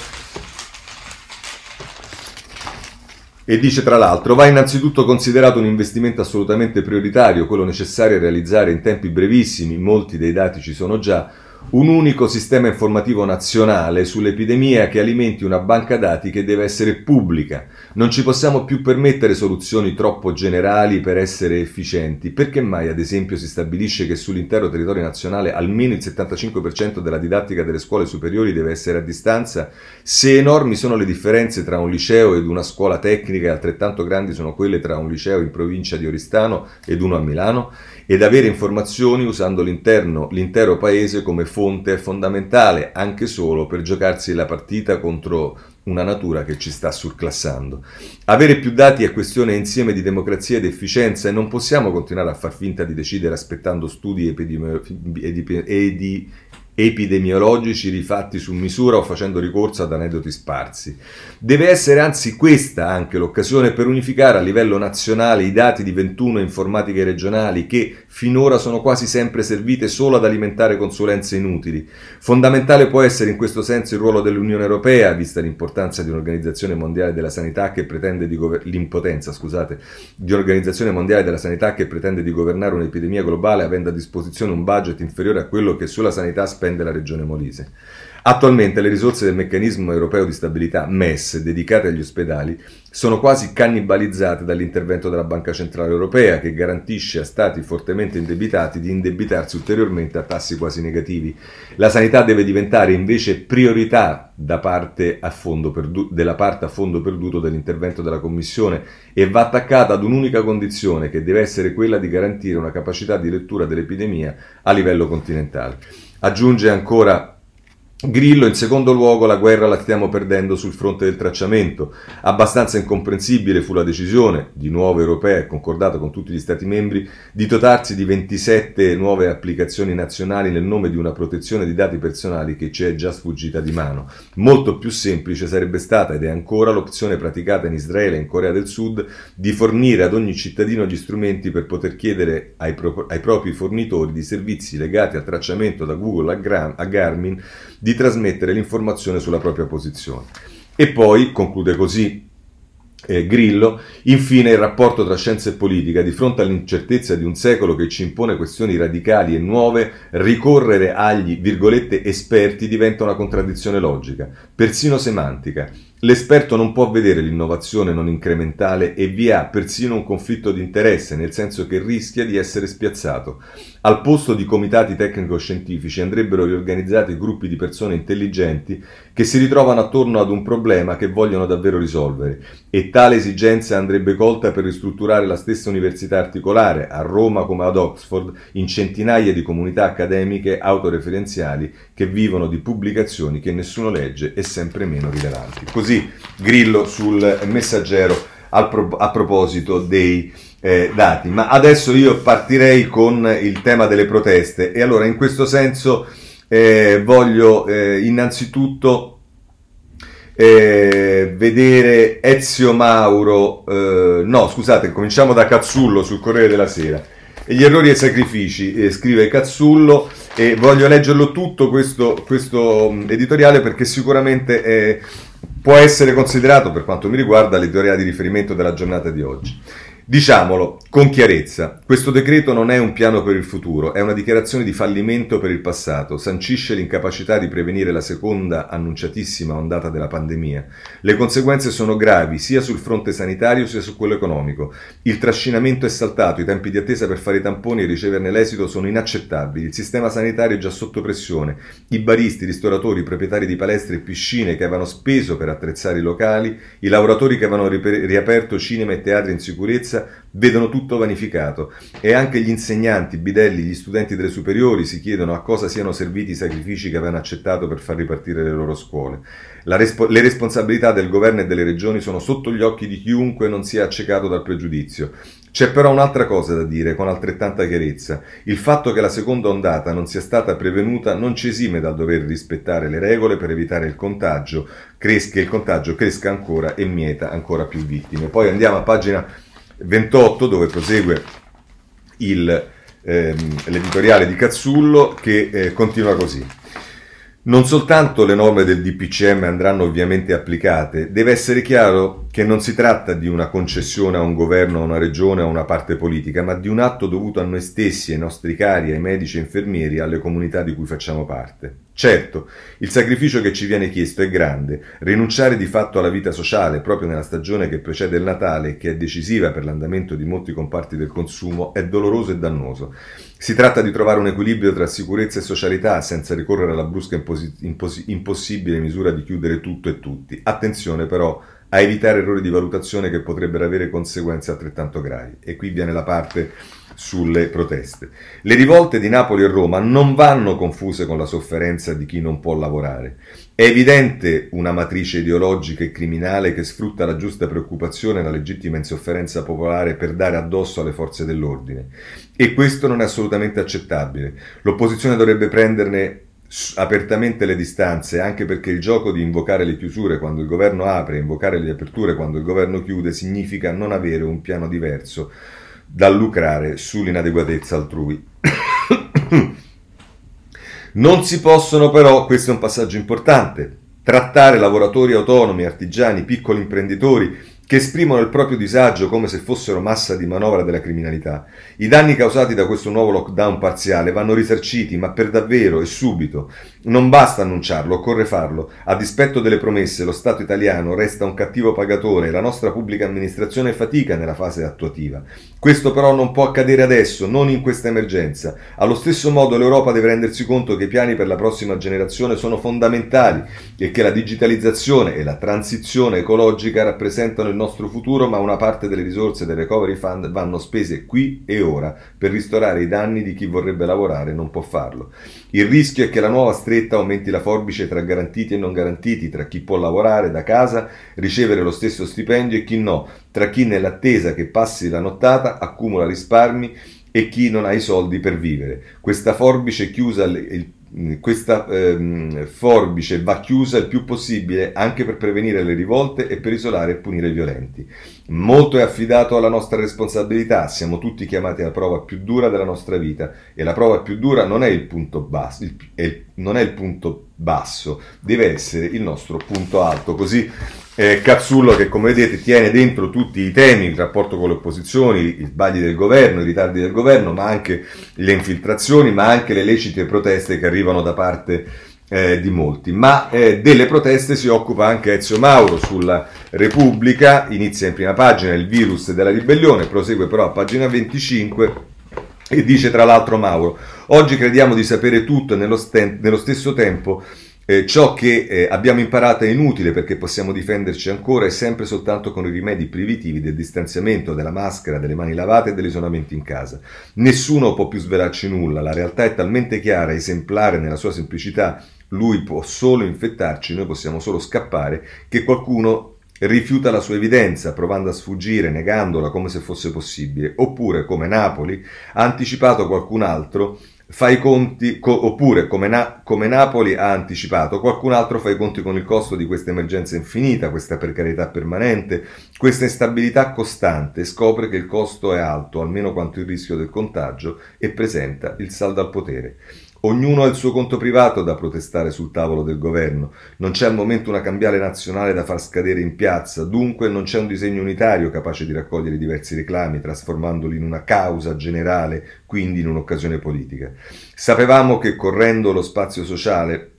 S1: E dice tra l'altro, va innanzitutto considerato un investimento assolutamente prioritario, quello necessario a realizzare in tempi brevissimi, molti dei dati ci sono già, un unico sistema informativo nazionale sull'epidemia che alimenti una banca dati che deve essere pubblica. Non ci possiamo più permettere soluzioni troppo generali per essere efficienti. Perché mai, ad esempio, si stabilisce che sull'intero territorio nazionale almeno il 75% della didattica delle scuole superiori deve essere a distanza? Se enormi sono le differenze tra un liceo ed una scuola tecnica e altrettanto grandi sono quelle tra un liceo in provincia di Oristano ed uno a Milano? Ed avere informazioni usando l'intero paese come fonte è fondamentale, anche solo per giocarsi la partita contro una natura che ci sta surclassando. Avere più dati è questione insieme di democrazia ed efficienza e non possiamo continuare a far finta di decidere aspettando studi epidemiologici epidemiologici rifatti su misura o facendo ricorso ad aneddoti sparsi. Deve essere anzi questa anche l'occasione per unificare a livello nazionale i dati di 21 informatiche regionali che finora sono quasi sempre servite solo ad alimentare consulenze inutili. Fondamentale può essere in questo senso il ruolo dell'Unione Europea, vista l'importanza di un'organizzazione mondiale della sanità che pretende di gover- l'impotenza, scusate, di un'organizzazione mondiale della sanità che pretende di governare un'epidemia globale avendo a disposizione un budget inferiore a quello che sulla sanità spende la regione Molise. Attualmente le risorse del meccanismo europeo di stabilità MES dedicate agli ospedali sono quasi cannibalizzate dall'intervento della Banca Centrale Europea che garantisce a stati fortemente indebitati di indebitarsi ulteriormente a tassi quasi negativi. La sanità deve diventare invece priorità parte perdu- della parte a fondo perduto dell'intervento della Commissione e va attaccata ad un'unica condizione che deve essere quella di garantire una capacità di lettura dell'epidemia a livello continentale. Aggiunge ancora Grillo, in secondo luogo, la guerra la stiamo perdendo sul fronte del tracciamento. Abbastanza incomprensibile fu la decisione, di nuovo europea e concordata con tutti gli Stati membri, di dotarsi di 27 nuove applicazioni nazionali nel nome di una protezione di dati personali che ci è già sfuggita di mano. Molto più semplice sarebbe stata ed è ancora l'opzione praticata in Israele e in Corea del Sud di fornire ad ogni cittadino gli strumenti per poter chiedere ai, pro- ai propri fornitori di servizi legati al tracciamento da Google a, Gra- a Garmin di trasmettere l'informazione sulla propria posizione. E poi, conclude così eh, Grillo, infine il rapporto tra scienza e politica, di fronte all'incertezza di un secolo che ci impone questioni radicali e nuove, ricorrere agli, virgolette, esperti diventa una contraddizione logica, persino semantica. L'esperto non può vedere l'innovazione non incrementale e vi ha persino un conflitto di interesse, nel senso che rischia di essere spiazzato. Al posto di comitati tecnico-scientifici andrebbero riorganizzati gruppi di persone intelligenti che si ritrovano attorno ad un problema che vogliono davvero risolvere e tale esigenza andrebbe colta per ristrutturare la stessa università articolare, a Roma come ad Oxford, in centinaia di comunità accademiche autoreferenziali che vivono di pubblicazioni che nessuno legge e sempre meno rilevanti. Così Grillo sul messaggero a proposito dei eh, dati. Ma adesso io partirei con il tema delle proteste e allora in questo senso eh, voglio eh, innanzitutto eh, vedere Ezio Mauro, eh, no scusate, cominciamo da Cazzullo sul Corriere della Sera. Gli errori e sacrifici, eh, scrive Cazzullo, e voglio leggerlo tutto questo, questo mm, editoriale perché sicuramente è può essere considerato, per quanto mi riguarda, l'editoriale di riferimento della giornata di oggi. Diciamolo con chiarezza, questo decreto non è un piano per il futuro, è una dichiarazione di fallimento per il passato, sancisce l'incapacità di prevenire la seconda annunciatissima ondata della pandemia. Le conseguenze sono gravi sia sul fronte sanitario sia su quello economico. Il trascinamento è saltato, i tempi di attesa per fare i tamponi e riceverne l'esito sono inaccettabili, il sistema sanitario è già sotto pressione, i baristi, i ristoratori, i proprietari di palestre e piscine che avevano speso per attrezzare i locali, i lavoratori che avevano riaperto cinema e teatri in sicurezza, vedono tutto vanificato e anche gli insegnanti, i bidelli, gli studenti delle superiori si chiedono a cosa siano serviti i sacrifici che avevano accettato per far ripartire le loro scuole. Respo- le responsabilità del governo e delle regioni sono sotto gli occhi di chiunque non sia accecato dal pregiudizio. C'è però un'altra cosa da dire con altrettanta chiarezza. Il fatto che la seconda ondata non sia stata prevenuta non ci esime dal dover rispettare le regole per evitare il contagio, che il contagio cresca ancora e mieta ancora più vittime. Poi andiamo a pagina 28 dove prosegue il, ehm, l'editoriale di Cazzullo che eh, continua così. Non soltanto le norme del DPCM andranno ovviamente applicate, deve essere chiaro che non si tratta di una concessione a un governo, a una regione, a una parte politica, ma di un atto dovuto a noi stessi, ai nostri cari, ai medici e infermieri, alle comunità di cui facciamo parte. Certo, il sacrificio che ci viene chiesto è grande, rinunciare di fatto alla vita sociale proprio nella stagione che precede il Natale che è decisiva per l'andamento di molti comparti del consumo è doloroso e dannoso. Si tratta di trovare un equilibrio tra sicurezza e socialità senza ricorrere alla brusca imposi- imposi- impossibile misura di chiudere tutto e tutti. Attenzione però a evitare errori di valutazione che potrebbero avere conseguenze altrettanto gravi. E qui viene la parte sulle proteste. Le rivolte di Napoli e Roma non vanno confuse con la sofferenza di chi non può lavorare. È evidente una matrice ideologica e criminale che sfrutta la giusta preoccupazione e la legittima insofferenza popolare per dare addosso alle forze dell'ordine. E questo non è assolutamente accettabile. L'opposizione dovrebbe prenderne apertamente le distanze, anche perché il gioco di invocare le chiusure quando il governo apre e invocare le aperture quando il governo chiude significa non avere un piano diverso da lucrare sull'inadeguatezza altrui. non si possono però, questo è un passaggio importante, trattare lavoratori autonomi, artigiani, piccoli imprenditori che esprimono il proprio disagio come se fossero massa di manovra della criminalità. I danni causati da questo nuovo lockdown parziale vanno risarciti, ma per davvero e subito. Non basta annunciarlo, occorre farlo. A dispetto delle promesse, lo Stato italiano resta un cattivo pagatore e la nostra pubblica amministrazione fatica nella fase attuativa. Questo però non può accadere adesso, non in questa emergenza. Allo stesso modo l'Europa deve rendersi conto che i piani per la prossima generazione sono fondamentali e che la digitalizzazione e la transizione ecologica rappresentano il nostro futuro, ma una parte delle risorse del Recovery Fund vanno spese qui e ora per ristorare i danni di chi vorrebbe lavorare e non può farlo. Il rischio è che la nuova stretta aumenti la forbice tra garantiti e non garantiti, tra chi può lavorare da casa, ricevere lo stesso stipendio e chi no, tra chi nell'attesa che passi la nottata accumula risparmi e chi non ha i soldi per vivere. Questa forbice chiusa il questa ehm, forbice va chiusa il più possibile anche per prevenire le rivolte e per isolare e punire i violenti. Molto è affidato alla nostra responsabilità, siamo tutti chiamati alla prova più dura della nostra vita. E la prova più dura non è il punto basso, il, è, non è il punto basso, deve essere il nostro punto alto. Così eh, Cazzullo che come vedete tiene dentro tutti i temi, il rapporto con le opposizioni, i sbagli del governo, i ritardi del governo, ma anche le infiltrazioni, ma anche le lecite proteste che arrivano da parte eh, di molti. Ma eh, delle proteste si occupa anche Ezio Mauro sulla Repubblica, inizia in prima pagina il virus della ribellione, prosegue però a pagina 25 e dice tra l'altro Mauro, oggi crediamo di sapere tutto e nello, st- nello stesso tempo eh, ciò che eh, abbiamo imparato è inutile perché possiamo difenderci ancora e sempre soltanto con i rimedi privativi del distanziamento, della maschera, delle mani lavate e dell'isolamento in casa. Nessuno può più svelarci nulla, la realtà è talmente chiara, esemplare nella sua semplicità, lui può solo infettarci, noi possiamo solo scappare, che qualcuno rifiuta la sua evidenza, provando a sfuggire, negandola come se fosse possibile, oppure, come Napoli, ha anticipato qualcun altro fa i conti, co- oppure come, Na- come, Napoli ha anticipato, qualcun altro fa i conti con il costo di questa emergenza infinita, questa precarietà permanente, questa instabilità costante, scopre che il costo è alto, almeno quanto il rischio del contagio, e presenta il saldo al potere. Ognuno ha il suo conto privato da protestare sul tavolo del governo. Non c'è al momento una cambiale nazionale da far scadere in piazza, dunque non c'è un disegno unitario capace di raccogliere diversi reclami, trasformandoli in una causa generale, quindi in un'occasione politica. Sapevamo che correndo lo spazio sociale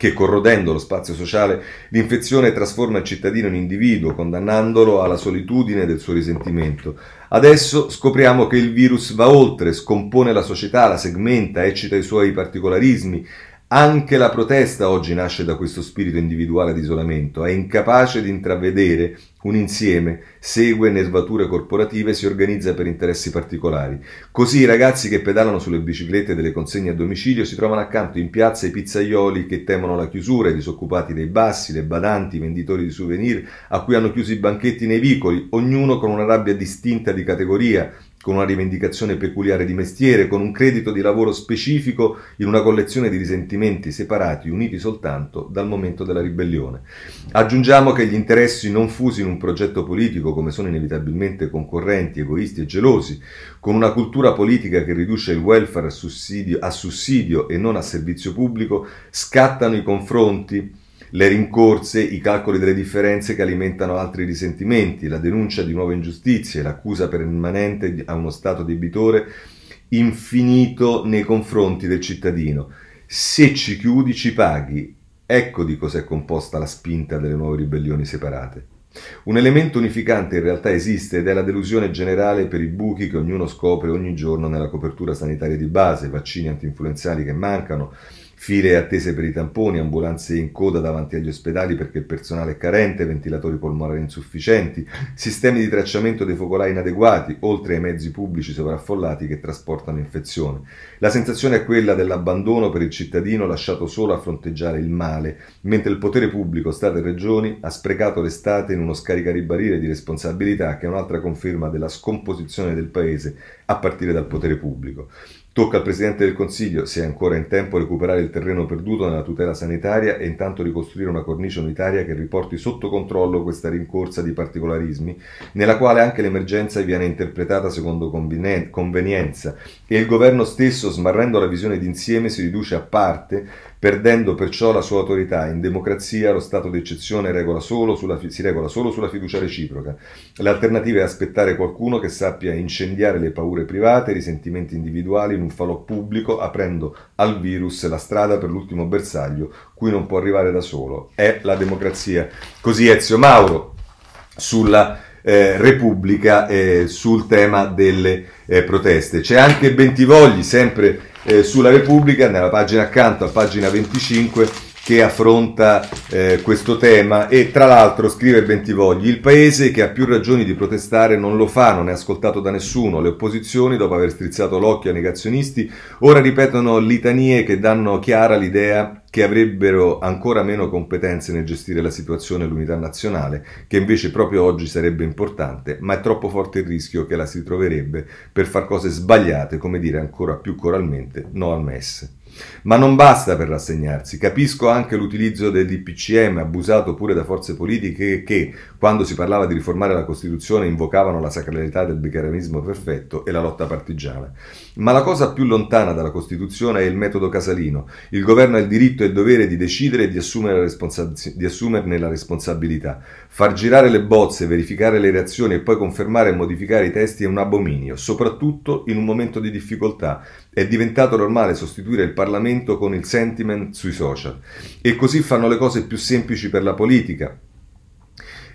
S1: che corrodendo lo spazio sociale l'infezione trasforma il cittadino in individuo, condannandolo alla solitudine del suo risentimento. Adesso scopriamo che il virus va oltre, scompone la società, la segmenta, eccita i suoi particolarismi, anche la protesta oggi nasce da questo spirito individuale di isolamento, è incapace di intravedere un insieme, segue nervature corporative e si organizza per interessi particolari. Così i ragazzi che pedalano sulle biciclette delle consegne a domicilio si trovano accanto in piazza i pizzaioli che temono la chiusura, i disoccupati dei bassi, le badanti, i venditori di souvenir a cui hanno chiuso i banchetti nei vicoli, ognuno con una rabbia distinta di categoria, con una rivendicazione peculiare di mestiere, con un credito di lavoro specifico in una collezione di risentimenti separati, uniti soltanto dal momento della ribellione. Aggiungiamo che gli interessi non fusi in un progetto politico, come sono inevitabilmente concorrenti, egoisti e gelosi, con una cultura politica che riduce il welfare a sussidio, a sussidio e non a servizio pubblico, scattano i confronti le rincorse, i calcoli delle differenze che alimentano altri risentimenti, la denuncia di nuove ingiustizie, l'accusa permanente a uno Stato debitore infinito nei confronti del cittadino. Se ci chiudi ci paghi. Ecco di cos'è composta la spinta delle nuove ribellioni separate. Un elemento unificante in realtà esiste ed è la delusione generale per i buchi che ognuno scopre ogni giorno nella copertura sanitaria di base, vaccini antinfluenzali che mancano, file attese per i tamponi, ambulanze in coda davanti agli ospedali perché il personale è carente, ventilatori polmonari insufficienti, sistemi di tracciamento dei focolai inadeguati, oltre ai mezzi pubblici sovraffollati che trasportano infezione. La sensazione è quella dell'abbandono per il cittadino lasciato solo a fronteggiare il male, mentre il potere pubblico, Stato e Regioni, ha sprecato l'estate in uno scaricabarile di responsabilità che è un'altra conferma della scomposizione del Paese a partire dal potere pubblico. Tocca al Presidente del Consiglio, se è ancora in tempo, recuperare il terreno perduto nella tutela sanitaria e intanto ricostruire una cornice unitaria che riporti sotto controllo questa rincorsa di particolarismi, nella quale anche l'emergenza viene interpretata secondo convenienza e il governo stesso, smarrendo la visione d'insieme, si riduce a parte perdendo perciò la sua autorità. In democrazia lo stato d'eccezione regola sulla, si regola solo sulla fiducia reciproca. L'alternativa è aspettare qualcuno che sappia incendiare le paure private, i risentimenti individuali in un falò pubblico, aprendo al virus la strada per l'ultimo bersaglio cui non può arrivare da solo. È la democrazia. Così Ezio Mauro sulla eh, Repubblica eh, sul tema delle eh, proteste. C'è anche Bentivogli, sempre eh, sulla Repubblica, nella pagina accanto, a pagina 25, che affronta eh, questo tema e tra l'altro scrive Bentivogli il paese che ha più ragioni di protestare non lo fa, non è ascoltato da nessuno, le opposizioni dopo aver strizzato l'occhio ai negazionisti ora ripetono litanie che danno chiara l'idea che avrebbero ancora meno competenze nel gestire la situazione l'unità nazionale, che invece proprio oggi sarebbe importante, ma è troppo forte il rischio che la si troverebbe per far cose sbagliate, come dire ancora più coralmente no al MES. Ma non basta per rassegnarsi. Capisco anche l'utilizzo dell'IPCM, abusato pure da forze politiche che, quando si parlava di riformare la Costituzione, invocavano la sacralità del bicameralismo perfetto e la lotta partigiana. Ma la cosa più lontana dalla Costituzione è il metodo casalino. Il governo ha il diritto e il dovere di decidere e di, assumere responsa- di assumerne la responsabilità. Far girare le bozze, verificare le reazioni e poi confermare e modificare i testi è un abominio, soprattutto in un momento di difficoltà. È diventato normale sostituire il Parlamento con il sentiment sui social. E così fanno le cose più semplici per la politica,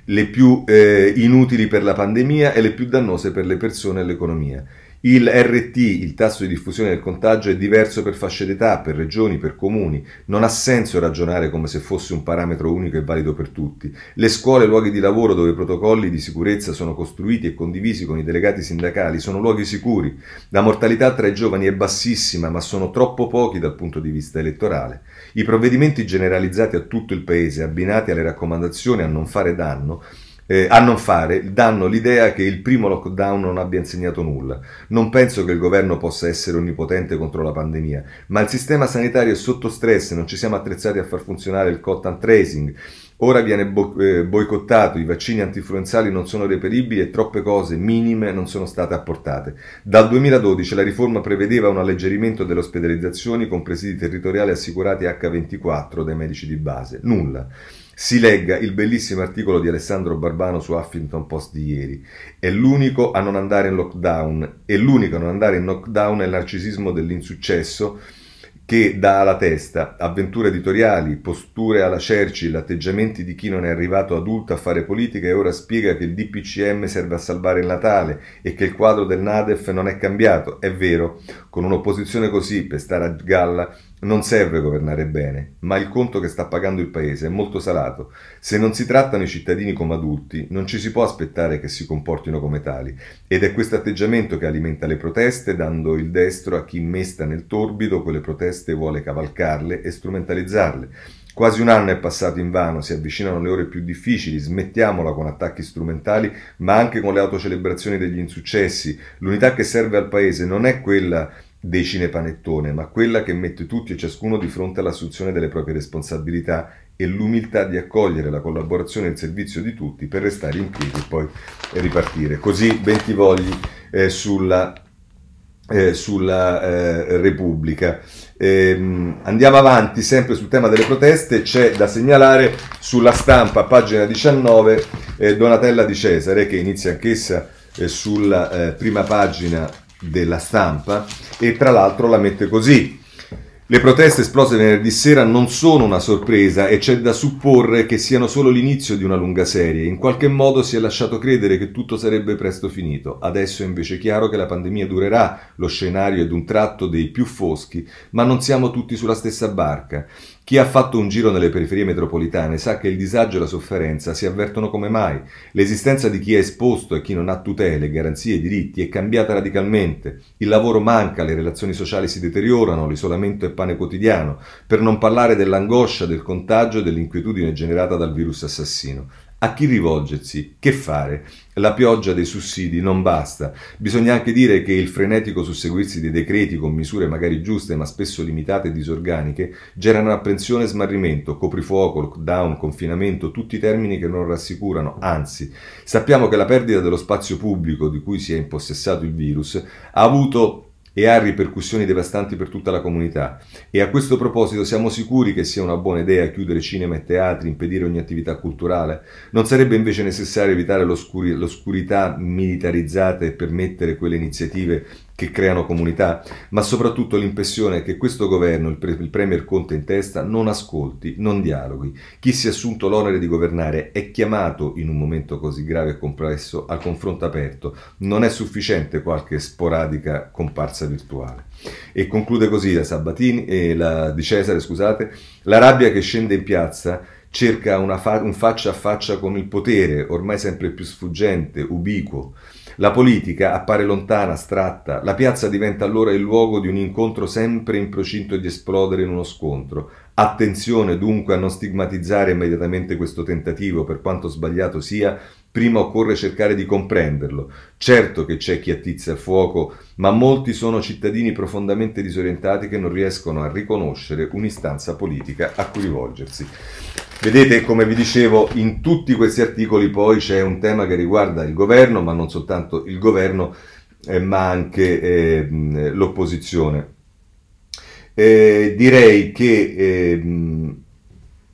S1: le più eh, inutili per la pandemia e le più dannose per le persone e l'economia. Il RT, il tasso di diffusione del contagio, è diverso per fasce d'età, per regioni, per comuni. Non ha senso ragionare come se fosse un parametro unico e valido per tutti. Le scuole, luoghi di lavoro dove i protocolli di sicurezza sono costruiti e condivisi con i delegati sindacali, sono luoghi sicuri. La mortalità tra i giovani è bassissima, ma sono troppo pochi dal punto di vista elettorale. I provvedimenti generalizzati a tutto il Paese, abbinati alle raccomandazioni a non fare danno, eh, a non fare danno l'idea che il primo lockdown non abbia insegnato nulla. Non penso che il governo possa essere onnipotente contro la pandemia, ma il sistema sanitario è sotto stress, non ci siamo attrezzati a far funzionare il contact tracing, Ora viene bo- eh, boicottato, i vaccini antinfluenzali non sono reperibili e troppe cose minime non sono state apportate. Dal 2012 la riforma prevedeva un alleggerimento delle ospedalizzazioni con presidi territoriali assicurati H24 dai medici di base. Nulla. Si legga il bellissimo articolo di Alessandro Barbano su Huffington Post di ieri. È l'unico a non andare in lockdown e l'unico a non andare in lockdown è il narcisismo dell'insuccesso che dà alla testa avventure editoriali, posture alla Churchill, atteggiamenti di chi non è arrivato adulto a fare politica e ora spiega che il DPCM serve a salvare il Natale e che il quadro del Nadef non è cambiato. È vero, con un'opposizione così, per stare a galla, non serve governare bene, ma il conto che sta pagando il paese è molto salato. Se non si trattano i cittadini come adulti, non ci si può aspettare che si comportino come tali. Ed è questo atteggiamento che alimenta le proteste, dando il destro a chi mesta nel torbido quelle proteste vuole cavalcarle e strumentalizzarle. Quasi un anno è passato in vano, si avvicinano le ore più difficili, smettiamola con attacchi strumentali, ma anche con le autocelebrazioni degli insuccessi. L'unità che serve al Paese non è quella dei cinepanettone, ma quella che mette tutti e ciascuno di fronte all'assunzione delle proprie responsabilità e l'umiltà di accogliere la collaborazione e il servizio di tutti per restare in piedi e poi ripartire. Così Bentivogli eh, sulla, eh, sulla eh, Repubblica. Ehm, andiamo avanti sempre sul tema delle proteste, c'è da segnalare sulla stampa, pagina 19, eh, Donatella Di Cesare che inizia anch'essa eh, sulla eh, prima pagina della stampa e tra l'altro la mette così. Le proteste esplose venerdì sera non sono una sorpresa e c'è da supporre che siano solo l'inizio di una lunga serie. In qualche modo si è lasciato credere che tutto sarebbe presto finito. Adesso è invece chiaro che la pandemia durerà, lo scenario è d'un tratto dei più foschi, ma non siamo tutti sulla stessa barca. Chi ha fatto un giro nelle periferie metropolitane sa che il disagio e la sofferenza si avvertono come mai. L'esistenza di chi è esposto e chi non ha tutele, garanzie e diritti è cambiata radicalmente. Il lavoro manca, le relazioni sociali si deteriorano, l'isolamento è pane quotidiano, per non parlare dell'angoscia, del contagio e dell'inquietudine generata dal virus assassino. A chi rivolgersi? Che fare? La pioggia dei sussidi non basta. Bisogna anche dire che il frenetico susseguirsi dei decreti con misure magari giuste ma spesso limitate e disorganiche generano apprensione e smarrimento, coprifuoco, lockdown, confinamento, tutti termini che non rassicurano, anzi sappiamo che la perdita dello spazio pubblico di cui si è impossessato il virus ha avuto e ha ripercussioni devastanti per tutta la comunità. E a questo proposito siamo sicuri che sia una buona idea chiudere cinema e teatri, impedire ogni attività culturale? Non sarebbe invece necessario evitare l'oscuri- l'oscurità militarizzata e permettere quelle iniziative che creano comunità, ma soprattutto l'impressione che questo governo, il, pre- il, Premier Conte in testa, non ascolti, non dialoghi. Chi si è assunto l'onere di governare è chiamato, in un momento così grave e complesso, al confronto aperto. Non è sufficiente qualche sporadica comparsa virtuale. E conclude così la Sabatini, eh, la, di Cesare, scusate, la rabbia che scende in piazza cerca fa- un faccia a faccia con il potere, ormai sempre più sfuggente, ubiquo. La politica appare lontana, astratta, la piazza diventa allora il luogo di un incontro sempre in procinto di esplodere in uno scontro. Attenzione dunque a non stigmatizzare immediatamente questo tentativo, per quanto sbagliato sia, prima occorre cercare di comprenderlo. Certo che c'è chi attizza il fuoco, ma molti sono cittadini profondamente disorientati che non riescono a riconoscere un'istanza politica a cui rivolgersi. Vedete, come vi dicevo, in tutti questi articoli poi c'è un tema che riguarda il governo, ma non soltanto il governo, eh, ma anche eh, l'opposizione. Eh, direi che ehm,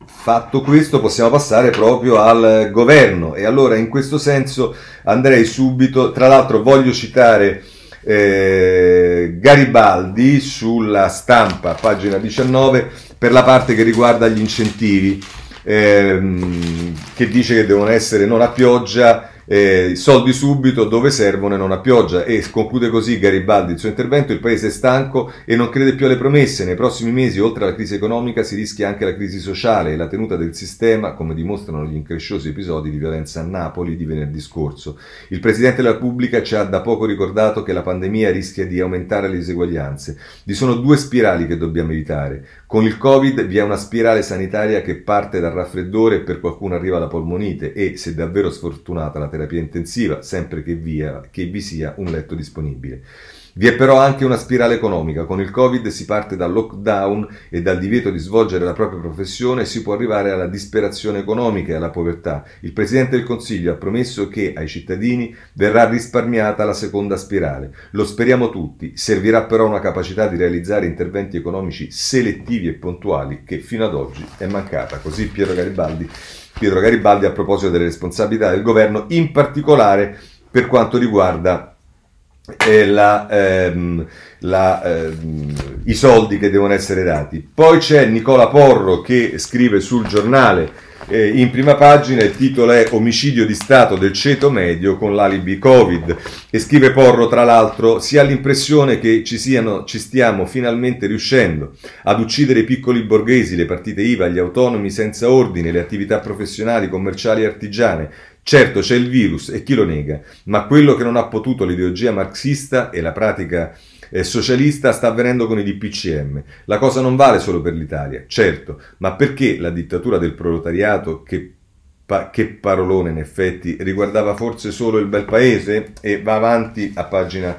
S1: fatto questo possiamo passare proprio al governo e allora in questo senso andrei subito, tra l'altro voglio citare eh, Garibaldi sulla stampa, pagina 19, per la parte che riguarda gli incentivi ehm, che dice che devono essere non a pioggia eh, soldi subito dove servono e non a pioggia. E conclude così Garibaldi il suo intervento il paese è stanco e non crede più alle promesse. Nei prossimi mesi oltre alla crisi economica si rischia anche la crisi sociale e la tenuta del sistema come dimostrano gli incresciosi episodi di violenza a Napoli di venerdì scorso. Il Presidente della Repubblica ci ha da poco ricordato che la pandemia rischia di aumentare le diseguaglianze. Vi sono due spirali che dobbiamo evitare con il Covid vi è una spirale sanitaria che parte dal raffreddore e per qualcuno arriva la polmonite e, se davvero sfortunata, la terapia intensiva, sempre che, via, che vi sia un letto disponibile. Vi è però anche una spirale economica. Con il Covid si parte dal lockdown e dal divieto di svolgere la propria professione e si può arrivare alla disperazione economica e alla povertà. Il Presidente del Consiglio ha promesso che ai cittadini verrà risparmiata la seconda spirale. Lo speriamo tutti. Servirà però una capacità di realizzare interventi economici selettivi e puntuali che fino ad oggi è mancata. Così Piero Garibaldi, Pietro Garibaldi a proposito delle responsabilità del governo, in particolare per quanto riguarda la, ehm, la, ehm, i soldi che devono essere dati. Poi c'è Nicola Porro che scrive sul giornale eh, in prima pagina, il titolo è Omicidio di Stato del ceto medio con l'alibi Covid e scrive Porro tra l'altro si ha l'impressione che ci, siano, ci stiamo finalmente riuscendo ad uccidere i piccoli borghesi, le partite IVA, gli autonomi senza ordine, le attività professionali, commerciali e artigiane, Certo c'è il virus e chi lo nega, ma quello che non ha potuto l'ideologia marxista e la pratica eh, socialista sta avvenendo con i DPCM. La cosa non vale solo per l'Italia, certo, ma perché la dittatura del proletariato, che, che parolone in effetti, riguardava forse solo il bel paese? E va avanti a pagina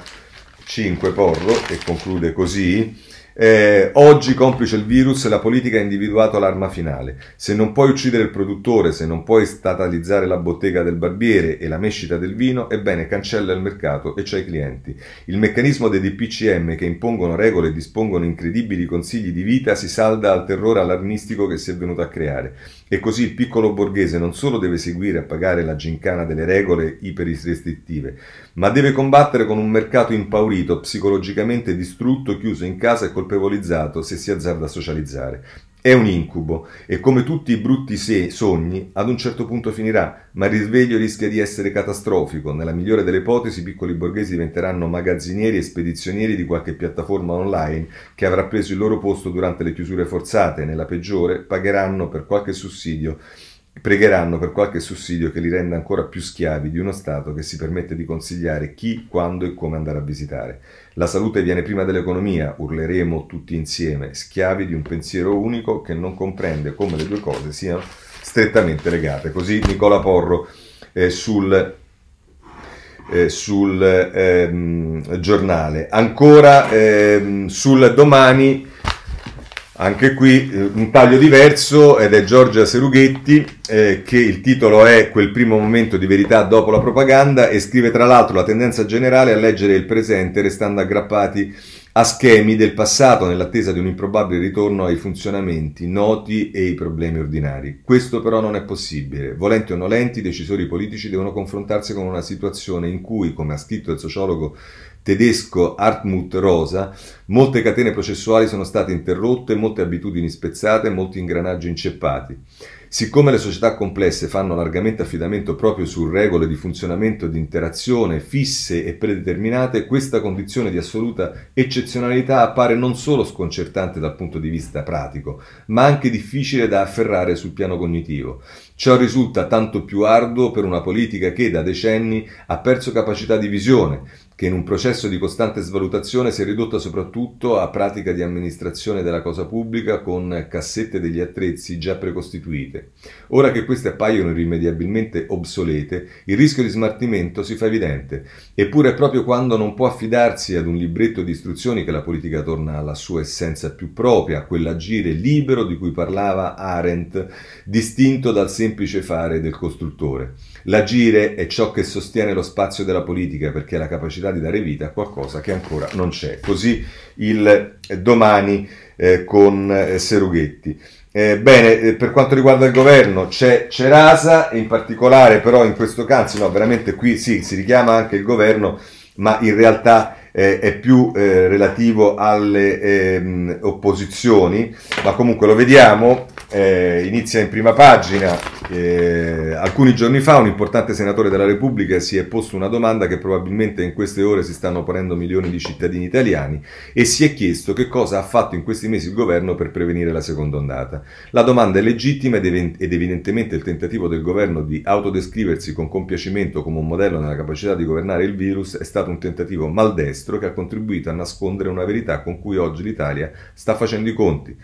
S1: 5 Porro e conclude così. Eh, oggi, complice il virus, la politica ha individuato l'arma finale. Se non puoi uccidere il produttore, se non puoi statalizzare la bottega del barbiere e la mescita del vino, ebbene cancella il mercato e c'è i clienti. Il meccanismo dei DPCM che impongono regole e dispongono incredibili consigli di vita si salda al terrore allarmistico che si è venuto a creare. E così il piccolo borghese non solo deve seguire a pagare la gincana delle regole iperrestrittive, ma deve combattere con un mercato impaurito, psicologicamente distrutto, chiuso in casa e colpevolizzato se si azzarda a socializzare. È un incubo e come tutti i brutti se- sogni, ad un certo punto finirà, ma il risveglio rischia di essere catastrofico. Nella migliore delle ipotesi, i piccoli borghesi diventeranno magazzinieri e spedizionieri di qualche piattaforma online che avrà preso il loro posto durante le chiusure forzate. Nella peggiore, pagheranno per qualche sussidio pregheranno per qualche sussidio che li renda ancora più schiavi di uno Stato che si permette di consigliare chi, quando e come andare a visitare. La salute viene prima dell'economia, urleremo tutti insieme, schiavi di un pensiero unico che non comprende come le due cose siano strettamente legate. Così Nicola Porro eh, sul, eh, sul ehm, giornale. Ancora ehm, sul domani anche qui eh, un taglio diverso ed è Giorgia Serughetti eh, che il titolo è Quel primo momento di verità dopo la propaganda e scrive tra l'altro la tendenza generale a leggere il presente restando aggrappati a schemi del passato nell'attesa di un improbabile ritorno ai funzionamenti noti e ai problemi ordinari. Questo però non è possibile. Volenti o nolenti, i decisori politici devono confrontarsi con una situazione in cui, come ha scritto il sociologo tedesco Hartmut Rosa, molte catene processuali sono state interrotte, molte abitudini spezzate, molti ingranaggi inceppati. Siccome le società complesse fanno largamente affidamento proprio su regole di funzionamento e di interazione fisse e predeterminate, questa condizione di assoluta eccezionalità appare non solo sconcertante dal punto di vista pratico, ma anche difficile da afferrare sul piano cognitivo. Ciò risulta tanto più arduo per una politica che da decenni ha perso capacità di visione, che in un processo di costante svalutazione si è ridotta soprattutto a pratica di amministrazione della cosa pubblica con cassette degli attrezzi già precostituite. Ora che queste appaiono irrimediabilmente obsolete, il rischio di smartimento si fa evidente, eppure è proprio quando non può affidarsi ad un libretto di istruzioni che la politica torna alla sua essenza più propria, a quell'agire libero di cui parlava Arendt, distinto dal semplice fare del costruttore. L'agire è ciò che sostiene lo spazio della politica perché è la capacità di dare vita a qualcosa che ancora non c'è. Così il domani eh, con eh, Serughetti. Eh, bene, eh, per quanto riguarda il governo c'è Cerasa, in particolare però in questo caso, no, veramente qui sì, si richiama anche il governo, ma in realtà eh, è più eh, relativo alle ehm, opposizioni, ma comunque lo vediamo, eh, inizia in prima pagina. Eh, alcuni giorni fa un importante senatore della Repubblica si è posto una domanda che probabilmente in queste ore si stanno ponendo milioni di cittadini italiani e si è chiesto che cosa ha fatto in questi mesi il governo per prevenire la seconda ondata. La domanda è legittima ed, ev- ed evidentemente il tentativo del governo di autodescriversi con compiacimento come un modello nella capacità di governare il virus è stato un tentativo maldestro che ha contribuito a nascondere una verità con cui oggi l'Italia sta facendo i conti.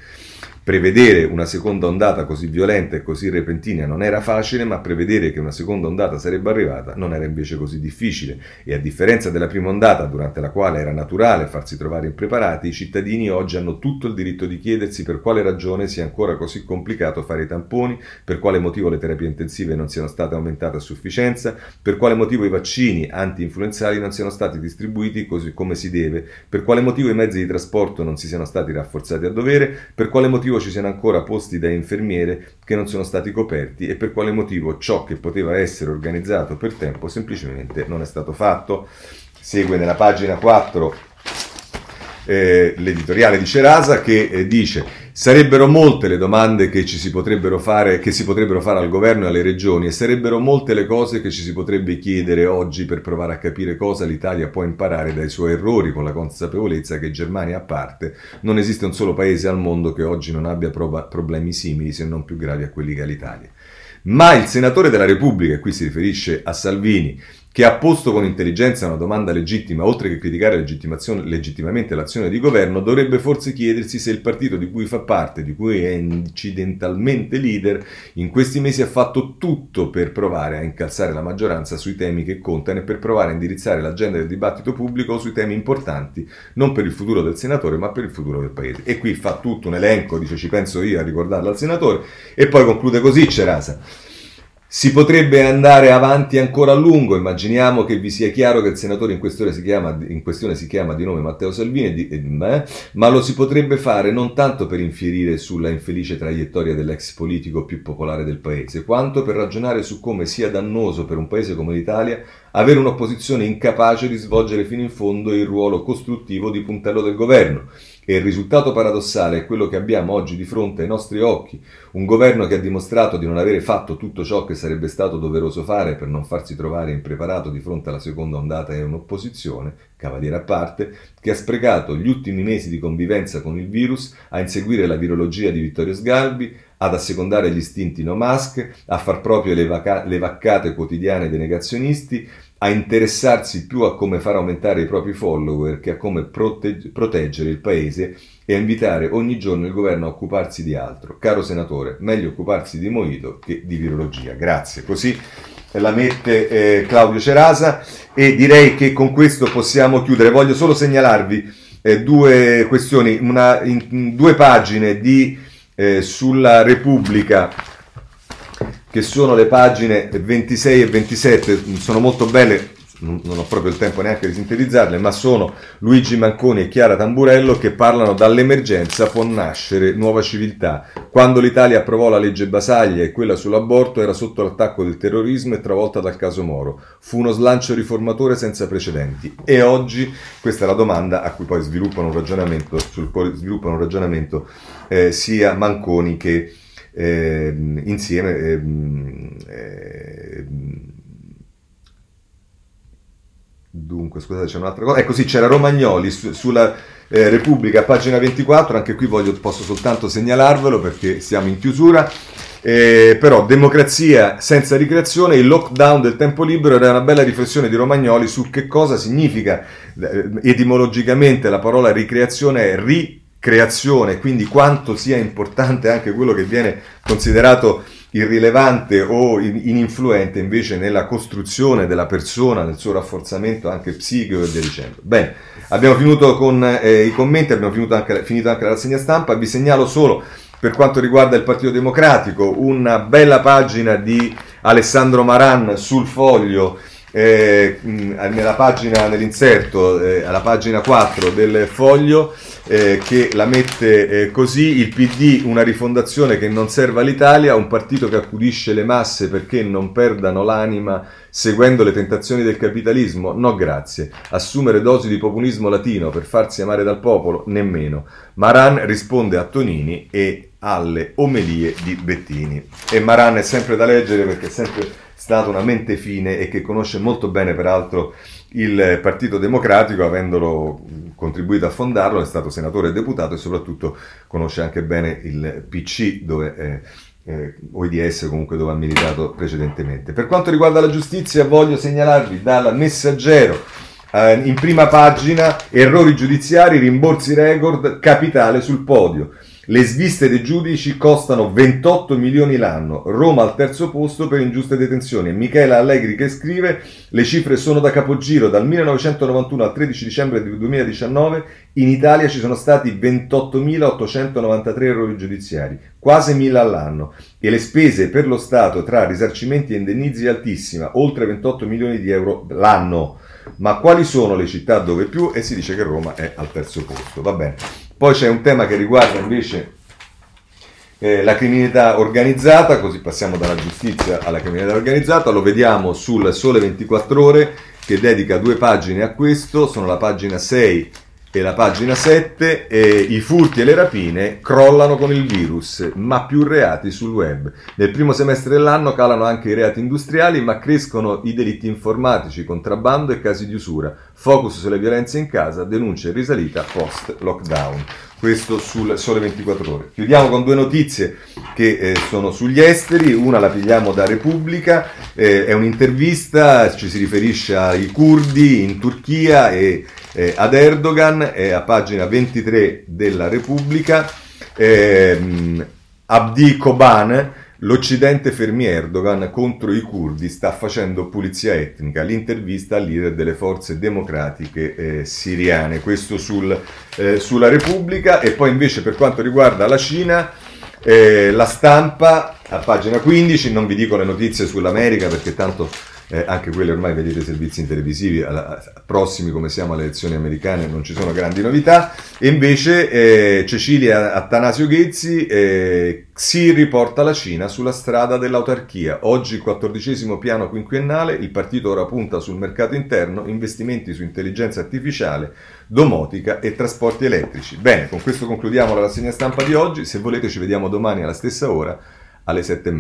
S1: Prevedere una seconda ondata così violenta e così repentina non era facile, ma prevedere che una seconda ondata sarebbe arrivata non era invece così difficile. E a differenza della prima ondata, durante la quale era naturale farsi trovare impreparati, i cittadini oggi hanno tutto il diritto di chiedersi per quale ragione sia ancora così complicato fare i tamponi, per quale motivo le terapie intensive non siano state aumentate a sufficienza, per quale motivo i vaccini anti-influenzali non siano stati distribuiti così come si deve, per quale motivo i mezzi di trasporto non si siano stati rafforzati a dovere, per quale motivo ci siano ancora posti da infermiere che non sono stati coperti e per quale motivo ciò che poteva essere organizzato per tempo semplicemente non è stato fatto. Segue nella pagina 4 eh, l'editoriale di Cerasa che eh, dice sarebbero molte le domande che, ci si potrebbero fare, che si potrebbero fare al governo e alle regioni e sarebbero molte le cose che ci si potrebbe chiedere oggi per provare a capire cosa l'Italia può imparare dai suoi errori con la consapevolezza che Germania a parte non esiste un solo paese al mondo che oggi non abbia proba- problemi simili se non più gravi a quelli che ha l'Italia. Ma il senatore della Repubblica, e qui si riferisce a Salvini, che ha posto con intelligenza una domanda legittima, oltre che criticare legittimamente l'azione di governo, dovrebbe forse chiedersi se il partito di cui fa parte, di cui è incidentalmente leader, in questi mesi ha fatto tutto per provare a incalzare la maggioranza sui temi che contano e per provare a indirizzare l'agenda del dibattito pubblico sui temi importanti, non per il futuro del senatore, ma per il futuro del paese. E qui fa tutto un elenco, dice ci penso io a ricordarlo al senatore, e poi conclude così Cerasa. Si potrebbe andare avanti ancora a lungo, immaginiamo che vi sia chiaro che il senatore in questione si chiama, questione si chiama di nome Matteo Salvini, di, eh, ma lo si potrebbe fare non tanto per infierire sulla infelice traiettoria dell'ex politico più popolare del paese, quanto per ragionare su come sia dannoso per un paese come l'Italia avere un'opposizione incapace di svolgere fino in fondo il ruolo costruttivo di puntello del governo e il risultato paradossale è quello che abbiamo oggi di fronte ai nostri occhi, un governo che ha dimostrato di non avere fatto tutto ciò che sarebbe stato doveroso fare per non farsi trovare impreparato di fronte alla seconda ondata e un'opposizione, cavaliere a parte, che ha sprecato gli ultimi mesi di convivenza con il virus a inseguire la virologia di Vittorio Sgalbi, ad assecondare gli istinti no mask, a far proprio le, vaca- le vaccate quotidiane dei negazionisti, a interessarsi più a come far aumentare i propri follower che a come protegg- proteggere il paese e a invitare ogni giorno il governo a occuparsi di altro. Caro senatore, meglio occuparsi di Moito che di virologia. Grazie. Così la mette eh, Claudio Cerasa e direi che con questo possiamo chiudere. Voglio solo segnalarvi eh, due questioni, una, in, in due pagine di, eh, sulla Repubblica che sono le pagine 26 e 27, sono molto belle, non ho proprio il tempo neanche di sintetizzarle, ma sono Luigi Manconi e Chiara Tamburello che parlano dall'emergenza può nascere nuova civiltà. Quando l'Italia approvò la legge Basaglia e quella sull'aborto era sotto l'attacco del terrorismo e travolta dal caso Moro. Fu uno slancio riformatore senza precedenti. E oggi questa è la domanda a cui poi sviluppano un ragionamento, sul quale sviluppano un ragionamento eh, sia Manconi che eh, insieme. Eh, dunque, scusate, c'è un'altra cosa. Ecco, sì, c'era Romagnoli su, sulla eh, Repubblica, pagina 24. Anche qui voglio, posso soltanto segnalarvelo perché siamo in chiusura. Eh, però democrazia senza ricreazione, il lockdown del tempo libero era una bella riflessione di Romagnoli su che cosa significa eh, etimologicamente la parola ricreazione è ri creazione, quindi quanto sia importante anche quello che viene considerato irrilevante o ininfluente invece nella costruzione della persona, nel suo rafforzamento anche psichico e via dicendo. Bene, abbiamo finito con eh, i commenti, abbiamo finito anche, finito anche la rassegna stampa, vi segnalo solo per quanto riguarda il Partito Democratico una bella pagina di Alessandro Maran sul foglio eh, nella pagina, nell'inserto, eh, alla pagina 4 del foglio, eh, che la mette eh, così, il PD una rifondazione che non serve all'Italia, un partito che accudisce le masse perché non perdano l'anima seguendo le tentazioni del capitalismo? No grazie. Assumere dosi di populismo latino per farsi amare dal popolo? Nemmeno. Maran risponde a Tonini e alle omelie di Bettini. E Maran è sempre da leggere perché è sempre stato una mente fine e che conosce molto bene peraltro il Partito Democratico, avendolo contribuito a fondarlo, è stato senatore e deputato e soprattutto conosce anche bene il PC dove... Eh, eh, OIDS comunque dove ha militato precedentemente. Per quanto riguarda la giustizia voglio segnalarvi dal messaggero eh, in prima pagina, errori giudiziari, rimborsi record, capitale sul podio. Le sviste dei giudici costano 28 milioni l'anno, Roma al terzo posto per ingiuste detenzioni. Michela Allegri che scrive, le cifre sono da capogiro, dal 1991 al 13 dicembre 2019 in Italia ci sono stati 28.893 errori giudiziari, quasi 1.000 all'anno, e le spese per lo Stato tra risarcimenti e indennizi altissima, oltre 28 milioni di euro l'anno. Ma quali sono le città dove più? E si dice che Roma è al terzo posto. Va bene. Poi c'è un tema che riguarda invece eh, la criminalità organizzata, così passiamo dalla giustizia alla criminalità organizzata, lo vediamo sul Sole 24 ore che dedica due pagine a questo, sono la pagina 6 e la pagina 7, eh, i furti e le rapine crollano con il virus, ma più reati sul web. Nel primo semestre dell'anno calano anche i reati industriali, ma crescono i delitti informatici, contrabbando e casi di usura. Focus sulle violenze in casa, denuncia in risalita post-lockdown. Questo sul Sole 24 Ore. Chiudiamo con due notizie che eh, sono sugli esteri. Una la pigliamo da Repubblica, eh, è un'intervista, ci si riferisce ai curdi in Turchia e eh, ad Erdogan, è a pagina 23 della Repubblica, ehm, Abdi Koban, l'Occidente fermi Erdogan contro i curdi, sta facendo pulizia etnica, l'intervista al leader delle forze democratiche eh, siriane, questo sul, eh, sulla Repubblica. E poi invece per quanto riguarda la Cina, eh, la stampa a pagina 15, non vi dico le notizie sull'America perché tanto eh, anche quelle ormai vedete servizi televisivi, alla, prossimi come siamo alle elezioni americane non ci sono grandi novità, e invece eh, Cecilia Attanasio Ghezzi eh, si riporta la Cina sulla strada dell'autarchia. Oggi il quattordicesimo piano quinquennale, il partito ora punta sul mercato interno, investimenti su intelligenza artificiale, domotica e trasporti elettrici. Bene, con questo concludiamo la rassegna stampa di oggi, se volete ci vediamo domani alla stessa ora alle sette e mezza.